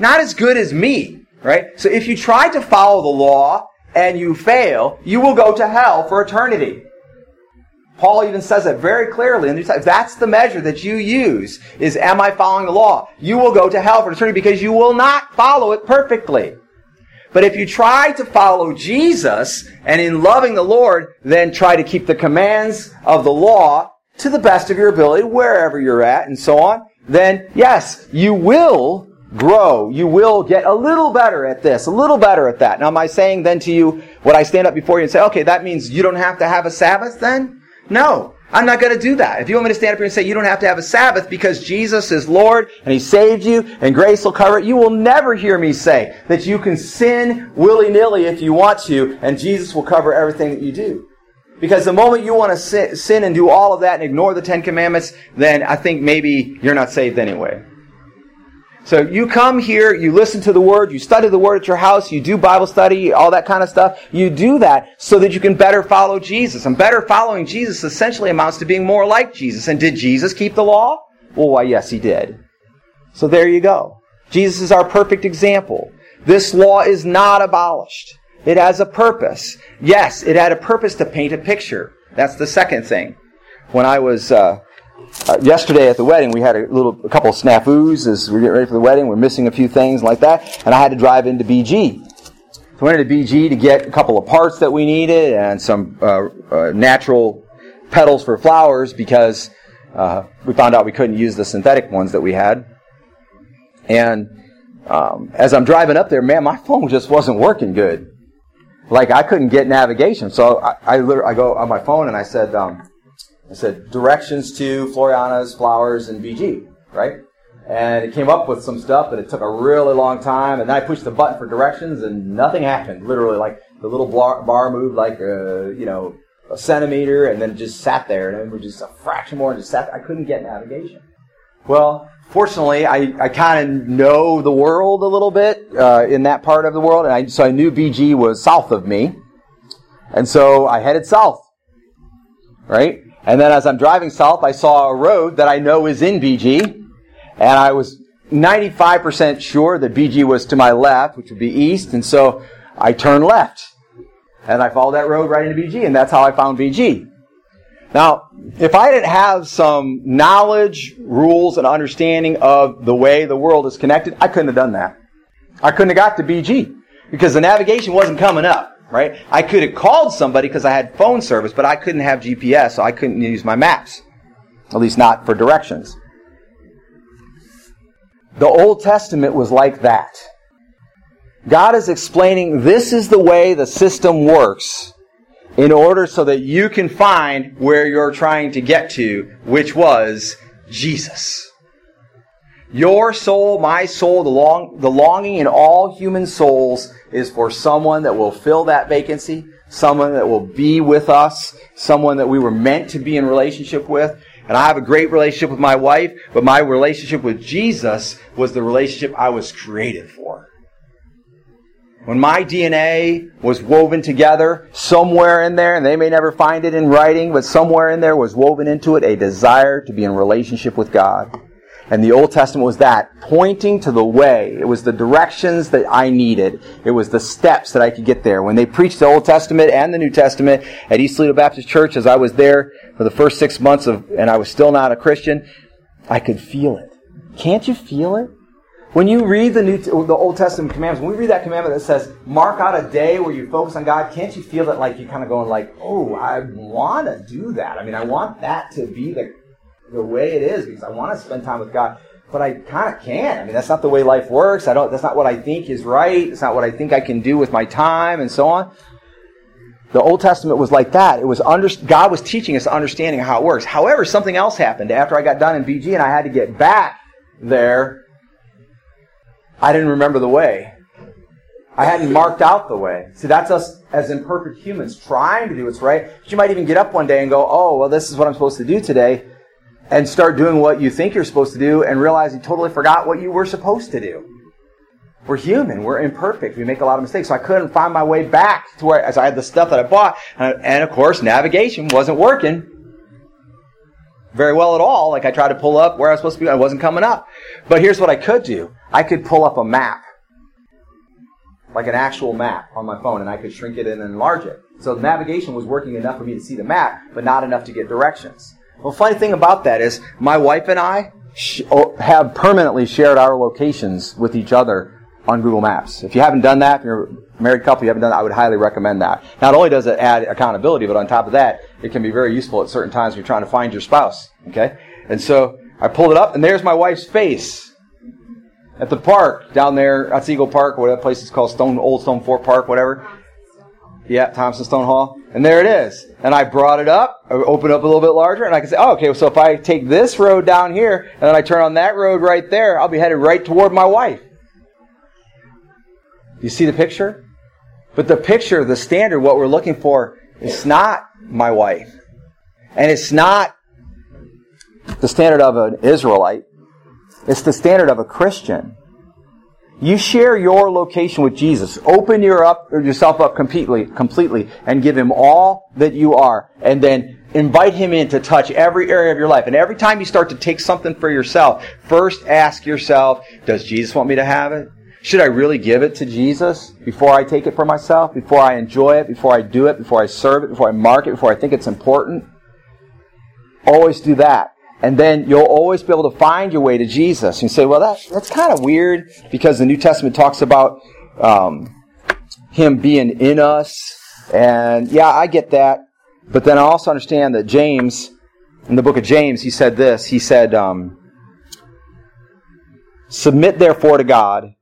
Not as good as me, right? So if you try to follow the law and you fail, you will go to hell for eternity. Paul even says it very clearly. If that's the measure that you use, is am I following the law? You will go to hell for eternity because you will not follow it perfectly. But if you try to follow Jesus and in loving the Lord, then try to keep the commands of the law to the best of your ability, wherever you're at, and so on, then yes, you will grow. You will get a little better at this, a little better at that. Now, am I saying then to you, would I stand up before you and say, okay, that means you don't have to have a Sabbath then? No. I'm not going to do that. If you want me to stand up here and say you don't have to have a Sabbath because Jesus is Lord and He saved you and grace will cover it, you will never hear me say that you can sin willy-nilly if you want to and Jesus will cover everything that you do. Because the moment you want to sin and do all of that and ignore the Ten Commandments, then I think maybe you're not saved anyway. So you come here, you listen to the Word, you study the Word at your house, you do Bible study, all that kind of stuff. You do that so that you can better follow Jesus. And better following Jesus essentially amounts to being more like Jesus. And did Jesus keep the law? Well, why, yes, he did. So there you go. Jesus is our perfect example. This law is not abolished. It has a purpose. Yes, it had a purpose to paint a picture. That's the second thing. When I was uh, uh, yesterday at the wedding, we had a little, a couple snafus as we're getting ready for the wedding. We're missing a few things like that, and I had to drive into BG. So I went into BG to get a couple of parts that we needed and some uh, uh, natural petals for flowers because uh, we found out we couldn't use the synthetic ones that we had. And um, as I'm driving up there, man, my phone just wasn't working good. Like I couldn't get navigation, so I, I, literally, I go on my phone and I said, um, I said directions to Floriana's flowers and BG, right? And it came up with some stuff, but it took a really long time. And then I pushed the button for directions, and nothing happened. Literally, like the little bar, moved like a, you know a centimeter, and then just sat there, and it was just a fraction more, and just sat. I couldn't get navigation. Well, fortunately, I, I kind of know the world a little bit uh, in that part of the world, and I, so I knew BG was south of me, and so I headed south, right? And then as I'm driving south, I saw a road that I know is in BG, and I was 95% sure that BG was to my left, which would be east, and so I turned left. And I followed that road right into BG, and that's how I found BG. Now, if I didn't have some knowledge, rules, and understanding of the way the world is connected, I couldn't have done that. I couldn't have got to BG because the navigation wasn't coming up, right? I could have called somebody because I had phone service, but I couldn't have GPS, so I couldn't use my maps. At least not for directions. The Old Testament was like that. God is explaining this is the way the system works in order so that you can find where you're trying to get to, which was Jesus. Your soul, my soul, the, long, the longing in all human souls is for someone that will fill that vacancy, someone that will be with us, someone that we were meant to be in relationship with. And I have a great relationship with my wife, but my relationship with Jesus was the relationship I was created for. When my DNA was woven together, somewhere in there, and they may never find it in writing, but somewhere in there was woven into it a desire to be in relationship with God. And the Old Testament was that, pointing to the way. It was the directions that I needed. It was the steps that I could get there. When they preached the Old Testament and the New Testament at East Toledo Baptist Church, as I was there for the first six months of, and I was still not a Christian, I could feel it. Can't you feel it? When you read the New, the Old Testament commandments, when we read that commandment that says, "Mark out a day where you focus on God," can't you feel that like you're kind of going like, "Oh, I want to do that. I mean, I want that to be the the way it is because I want to spend time with God, but I kind of can't. I mean, that's not the way life works. I don't. That's not what I think is right. It's not what I think I can do with my time and so on." The Old Testament was like that. It was under, God was teaching us understanding how it works. However, something else happened after I got done in BG and I had to get back there I didn't remember the way. I hadn't marked out the way. See, that's us as imperfect humans trying to do what's right. But you might even get up one day and go, oh, well, this is what I'm supposed to do today, and start doing what you think you're supposed to do and realize you totally forgot what you were supposed to do. We're human. We're imperfect. We make a lot of mistakes. So I couldn't find my way back to where, as I had the stuff that I bought, and, and of course, navigation wasn't working very well at all. Like I tried to pull up where I was supposed to be, I wasn't coming up. But here's what I could do. I could pull up a map. Like an actual map on my phone, and I could shrink it and enlarge it. So navigation was working enough for me to see the map, but not enough to get directions. Well, funny thing about that is, my wife and I sh- have permanently shared our locations with each other on Google Maps. If you haven't done that, if you're a married couple, you haven't done that, I would highly recommend that. Not only does it add accountability, but on top of that, it can be very useful at certain times when you're trying to find your spouse. Okay? And so I pulled it up, and there's my wife's face at the park down there, at Eagle Park, or that place is called Stone Old Stone Fort Park, whatever. Yeah, Thompson Stone Hall. And there it is. And I brought it up, I opened up a little bit larger, and I can say, oh, okay, so if I take this road down here, and then I turn on that road right there, I'll be headed right toward my wife. You see the picture? But the picture, the standard, what we're looking for, is not my wife. And it's not the standard of an Israelite. It's the standard of a Christian. You share your location with Jesus. Open your up, yourself up completely, completely, and give Him all that you are. And then invite Him in to touch every area of your life. And every time you start to take something for yourself, first ask yourself, does Jesus want me to have it? Should I really give it to Jesus before I take it for myself? Before I enjoy it? Before I do it? Before I serve it? Before I mark it? Before I think it's important? Always do that. And then you'll always be able to find your way to Jesus. You say, well, that, that's kind of weird because the New Testament talks about um, Him being in us. And yeah, I get that. But then I also understand that James, in the book of James, he said this. He said, um, Submit therefore to God,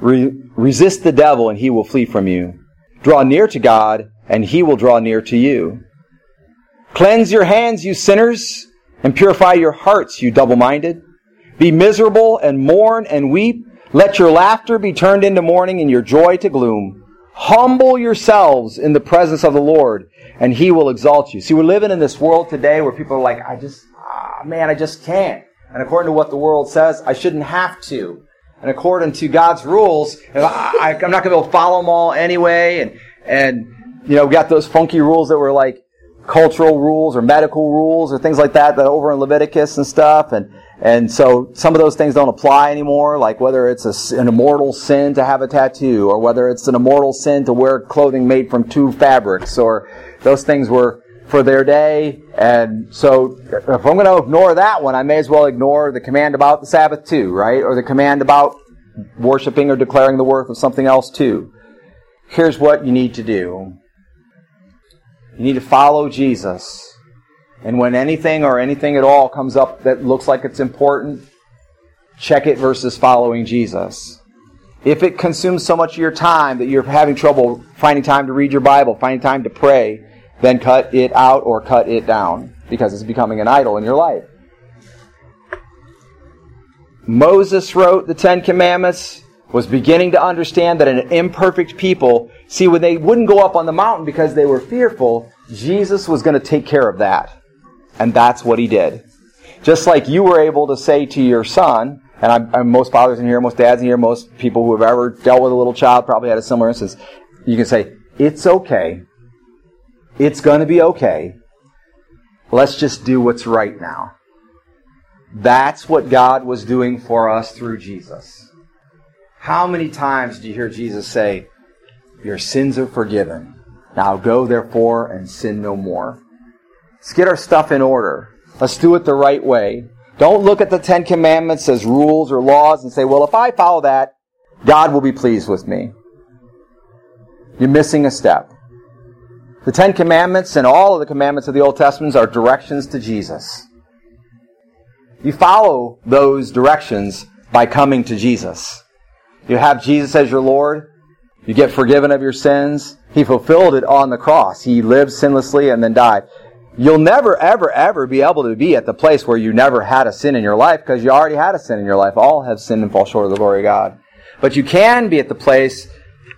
Re- resist the devil, and he will flee from you. Draw near to God, and he will draw near to you. Cleanse your hands, you sinners, and purify your hearts, you double minded. Be miserable and mourn and weep. Let your laughter be turned into mourning and your joy to gloom. Humble yourselves in the presence of the Lord, and he will exalt you. See, we're living in this world today where people are like, I just, ah, man, I just can't. And according to what the world says, I shouldn't have to. And according to God's rules, I, am not going to be able to follow them all anyway. And, and, you know, we got those funky rules that were like cultural rules or medical rules or things like that that over in Leviticus and stuff. And, and so some of those things don't apply anymore, like whether it's a, an immortal sin to have a tattoo or whether it's an immortal sin to wear clothing made from two fabrics or those things were for their day. And so if I'm going to ignore that one, I may as well ignore the command about the Sabbath too, right? Or the command about worshiping or declaring the worth of something else too. Here's what you need to do. You need to follow Jesus. And when anything or anything at all comes up that looks like it's important, check it versus following Jesus. If it consumes so much of your time that you're having trouble finding time to read your Bible, finding time to pray, then cut it out or cut it down because it's becoming an idol in your life. Moses wrote the Ten Commandments, was beginning to understand that an imperfect people, see, when they wouldn't go up on the mountain because they were fearful, Jesus was going to take care of that. And that's what he did. Just like you were able to say to your son, and I'm, I'm, most fathers in here, most dads in here, most people who have ever dealt with a little child probably had a similar instance. You can say, it's okay. It's going to be okay. Let's just do what's right now. That's what God was doing for us through Jesus. How many times do you hear Jesus say, Your sins are forgiven. Now go therefore and sin no more. Let's get our stuff in order. Let's do it the right way. Don't look at the Ten Commandments as rules or laws and say, well, if I follow that, God will be pleased with me. You're missing a step. The Ten Commandments and all of the commandments of the Old Testament are directions to Jesus. You follow those directions by coming to Jesus. You have Jesus as your Lord. You get forgiven of your sins. He fulfilled it on the cross. He lived sinlessly and then died. You'll never, ever, ever be able to be at the place where you never had a sin in your life because you already had a sin in your life. All have sinned and fall short of the glory of God. But you can be at the place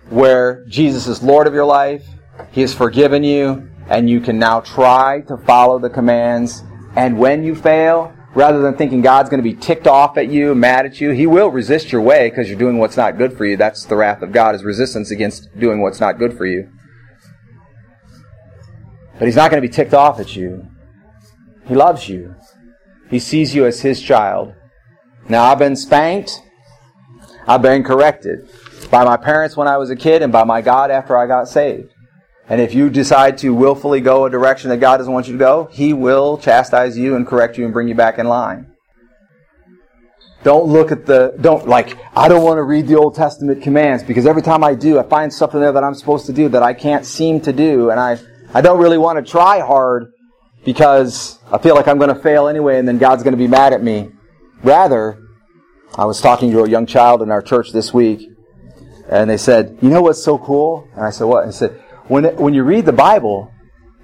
where Jesus is Lord of your life. He has forgiven you and you can now try to follow the commands. And when you fail, rather than thinking God's going to be ticked off at you, mad at you, He will resist your way because you're doing what's not good for you. That's the wrath of God, is resistance against doing what's not good for you. But He's not going to be ticked off at you. He loves you. He sees you as His child. Now, I've been spanked. I've been corrected by my parents when I was a kid and by my God after I got saved. And if you decide to willfully go a direction that God doesn't want you to go, He will chastise you and correct you and bring you back in line. Don't look at the, don't like, I don't want to read the Old Testament commands because every time I do, I find something there that I'm supposed to do that I can't seem to do. And I, I don't really want to try hard because I feel like I'm going to fail anyway and then God's going to be mad at me. Rather, I was talking to a young child in our church this week and they said, you know what's so cool? And I said, what? I said, when, it, when you read the Bible,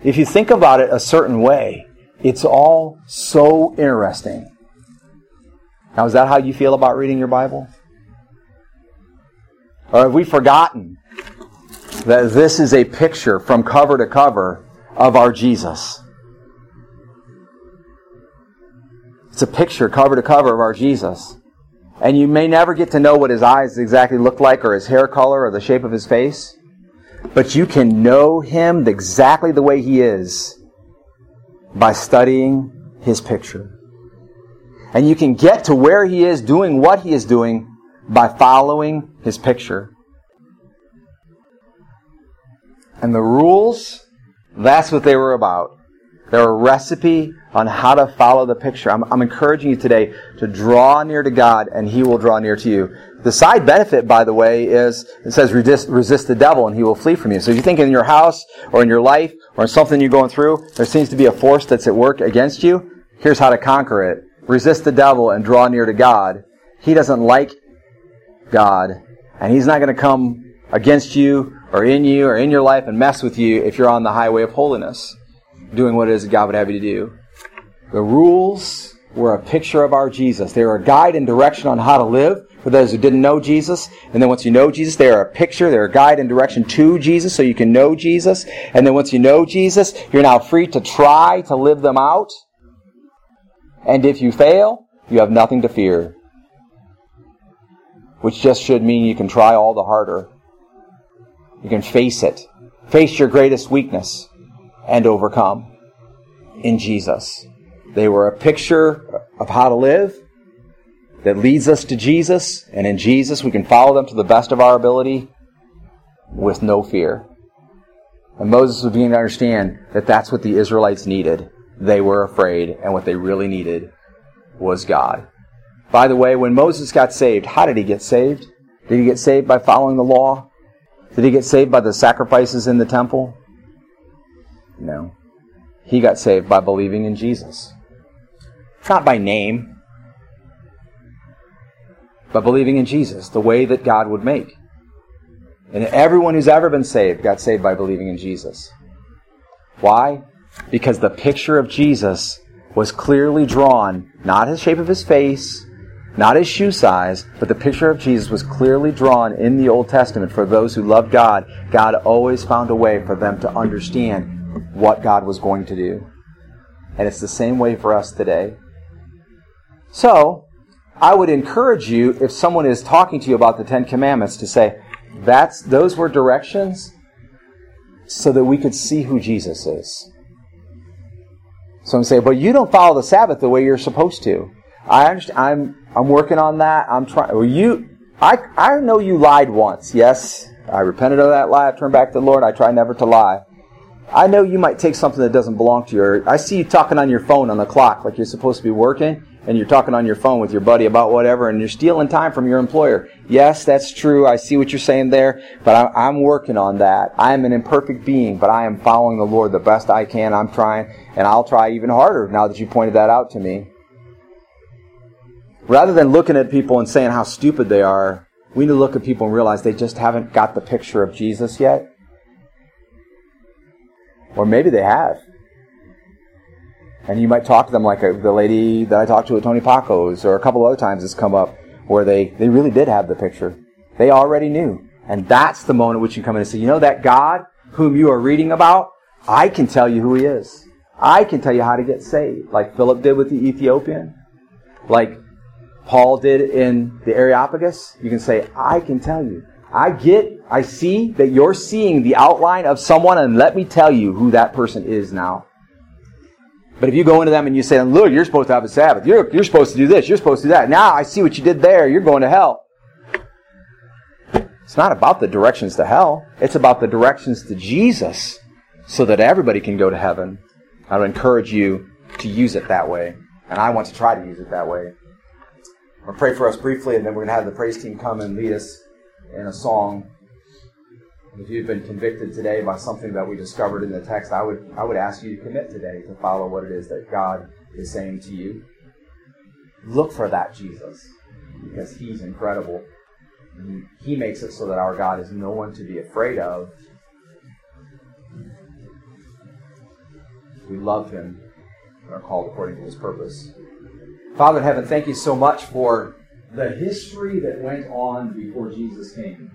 if you think about it a certain way, it's all so interesting. Now, is that how you feel about reading your Bible? Or have we forgotten that this is a picture from cover to cover of our Jesus? It's a picture cover to cover of our Jesus. And you may never get to know what his eyes exactly look like, or his hair color, or the shape of his face. But you can know him exactly the way he is by studying his picture. And you can get to where he is doing what he is doing by following his picture. And the rules, that's what they were about. They're a recipe on how to follow the picture. I'm, I'm encouraging you today to draw near to God and He will draw near to you. The side benefit, by the way, is it says resist, resist the devil and he will flee from you. So if you think in your house or in your life or in something you're going through, there seems to be a force that's at work against you. Here's how to conquer it. Resist the devil and draw near to God. He doesn't like God and he's not going to come against you or in you or in your life and mess with you if you're on the highway of holiness, doing what it is that God would have you to do. The rules were a picture of our Jesus. They were a guide and direction on how to live for those who didn't know Jesus. And then once you know Jesus, they are a picture, they're a guide and direction to Jesus so you can know Jesus. And then once you know Jesus, you're now free to try to live them out. And if you fail, you have nothing to fear. Which just should mean you can try all the harder. You can face it. Face your greatest weakness and overcome in Jesus. They were a picture of how to live that leads us to Jesus, and in Jesus we can follow them to the best of our ability with no fear. And Moses was beginning to understand that that's what the Israelites needed. They were afraid, and what they really needed was God. By the way, when Moses got saved, how did he get saved? Did he get saved by following the law? Did he get saved by the sacrifices in the temple? No. He got saved by believing in Jesus. Not by name, but believing in Jesus, the way that God would make. And everyone who's ever been saved got saved by believing in Jesus. Why? Because the picture of Jesus was clearly drawn, not his shape of his face, not his shoe size, but the picture of Jesus was clearly drawn in the Old Testament for those who loved God. God always found a way for them to understand what God was going to do. And it's the same way for us today. So, I would encourage you, if someone is talking to you about the Ten Commandments, to say, that's, those were directions so that we could see who Jesus is. Some say, but you don't follow the Sabbath the way you're supposed to. I understand. I'm I'm working on that. I'm trying. Well, you, I I know you lied once. Yes, I repented of that lie. I turned back to the Lord. I try never to lie. I know you might take something that doesn't belong to you. I see you talking on your phone on the clock like you're supposed to be working, and you're talking on your phone with your buddy about whatever, and you're stealing time from your employer. Yes, that's true. I see what you're saying there, but I'm working on that. I am an imperfect being, but I am following the Lord the best I can. I'm trying, and I'll try even harder now that you pointed that out to me. Rather than looking at people and saying how stupid they are, we need to look at people and realize they just haven't got the picture of Jesus yet. Or maybe they have. And you might talk to them like a, the lady that I talked to at Tony Packo's, or a couple other times it's come up where they, they really did have the picture. They already knew. And that's the moment which you come in and say, you know that God whom you are reading about, I can tell you who he is. I can tell you how to get saved, like Philip did with the Ethiopian, like Paul did in the Areopagus. You can say, I can tell you. I get, I see that you're seeing the outline of someone, and let me tell you who that person is now. But if you go into them and you say, look, you're supposed to have a Sabbath. You're, you're supposed to do this. You're supposed to do that. Now I see what you did there. You're going to hell. It's not about the directions to hell. It's about the directions to Jesus so that everybody can go to heaven. I would encourage you to use it that way. And I want to try to use it that way. I'll pray for us briefly, and then we're going to have the praise team come and lead us in a song. If you've been convicted today by something that we discovered in the text, I would, I would ask you to commit today to follow what it is that God is saying to you. Look for that Jesus, because He's incredible. He makes it so that our God is no one to be afraid of. We love Him and are called according to His purpose. Father in heaven, thank you so much for the history that went on before Jesus came.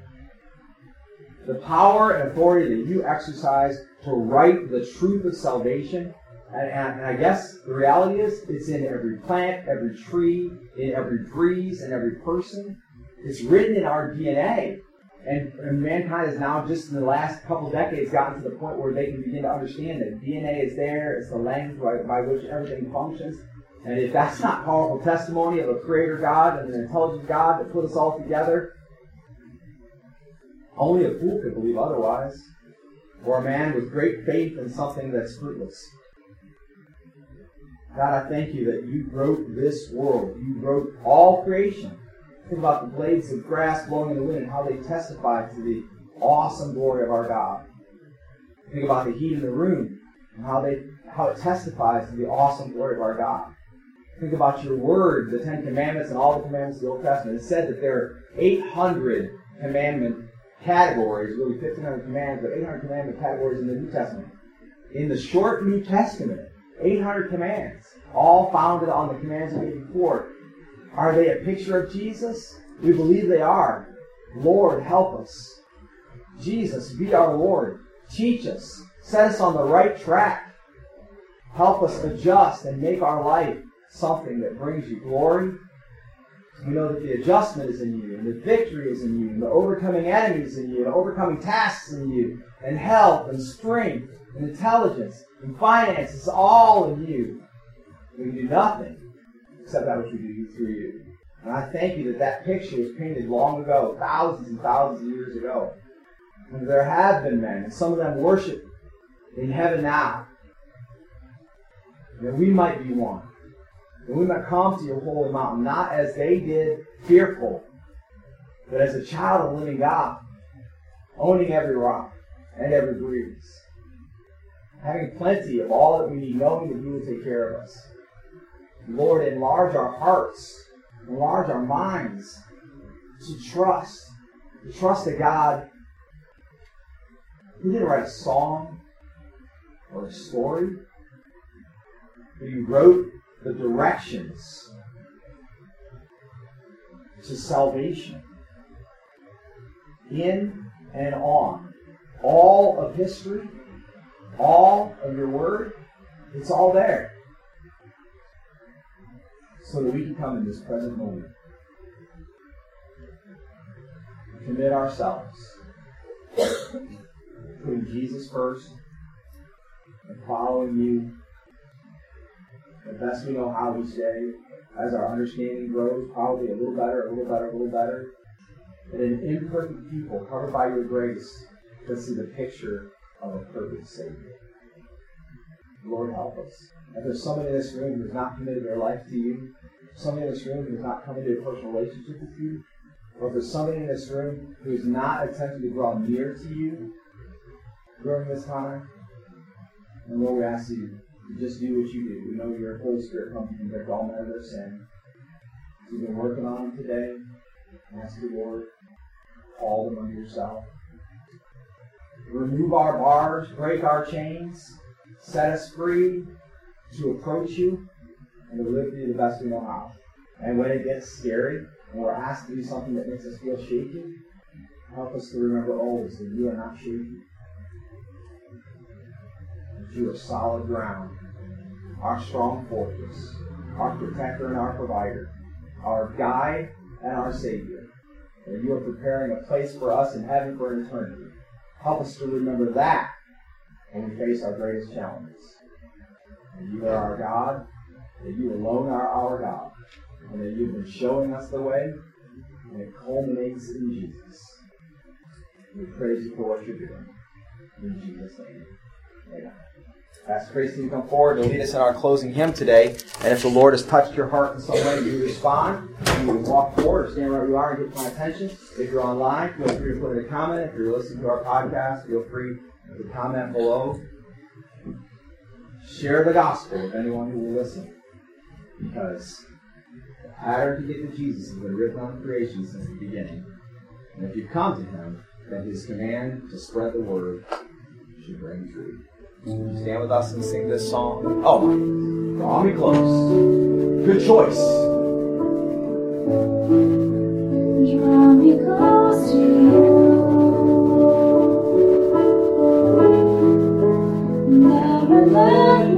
The power and authority that you exercise to write the truth of salvation. And, and, and I guess the reality is it's in every plant, every tree, in every breeze, and every person. It's written in our DNA. And, and, mankind has now, just in the last couple decades, gotten to the point where they can begin to understand that DNA is there. It's the language by, by which everything functions. And if that's not powerful testimony of a creator God and an intelligent God that put us all together, only a fool could believe otherwise. Or a man with great faith in something that's fruitless. God, I thank you that you wrote this world. You wrote all creation. Think about the blades of grass blowing in the wind and how they testify to the awesome glory of our God. Think about the heat in the room and how they how it testifies to the awesome glory of our God. Think about your word, the Ten Commandments and all the commandments of the Old Testament. It said that there are 800 commandment categories, really 1,500 commands, but 800 commandment categories in the New Testament. In the short New Testament, 800 commands, all founded on the commands we gave before. Are they a picture of Jesus? We believe they are. Lord, help us. Jesus, be our Lord. Teach us. Set us on the right track. Help us adjust and make our life something that brings you glory. We know that the adjustment is in you, and the victory is in you, and the overcoming enemies in you, and overcoming tasks in you, and health, and strength, and intelligence, and finance is all in you. We can do nothing except that which we do through you. And I thank you that that picture was painted long ago, thousands and thousands of years ago. And there have been men, and some of them worship in heaven now. That we might be one. That we might come to your holy mountain, not as they did, fearful, but as a child of living God, owning every rock and every breeze. Having plenty of all that we need, knowing that you will take care of us. Lord, enlarge our hearts, enlarge our minds to trust, to trust a God who didn't write a song or a story, but he wrote the directions to salvation in and on all of history, all of your word. It's all there so that we can come in this present moment. Commit ourselves, putting Jesus first and following you the best we know how each day. As our understanding grows, probably a little better, a little better, a little better. But an imperfect people covered by your grace can see the picture of a perfect Savior. Lord, help us. If there's somebody in this room who has not committed their life to you, somebody in this room who has not come into a personal relationship with you, or if there's somebody in this room who is not attempting to draw near to you during this time, and Lord, we ask you just do what you do. We know you're a Holy Spirit and convict all of their sin. You've been working on them today. Ask the Lord, call them unto yourself. Remove our bars, break our chains, set us free to approach you and to live you the best we know how. And when it gets scary and we're asked to do something that makes us feel shaky, help us to remember always that you are not shaky. That a solid ground, our strong fortress, our protector and our provider, our guide and our Savior. And you are preparing a place for us in heaven for eternity. Help us to remember that when we face our greatest challenges. That you are our God, that you alone are our God, and that you've been showing us the way, and it culminates in Jesus. We praise you for what you're doing. In Jesus' name. Ask Tracy to come forward to lead us in our closing hymn today. And if the Lord has touched your heart in some way, you respond. You can walk forward or stand where you are and get my attention. If you're online, feel free to put in a comment. If you're listening to our podcast, feel free to comment below. Share the gospel with anyone who will listen. Because the pattern to get to Jesus has been written on creation since the beginning. And if you come to him, then his command to spread the word should ring truth. Stand with us and sing this song. Oh, draw me close. Good choice. Draw me close to you. Never let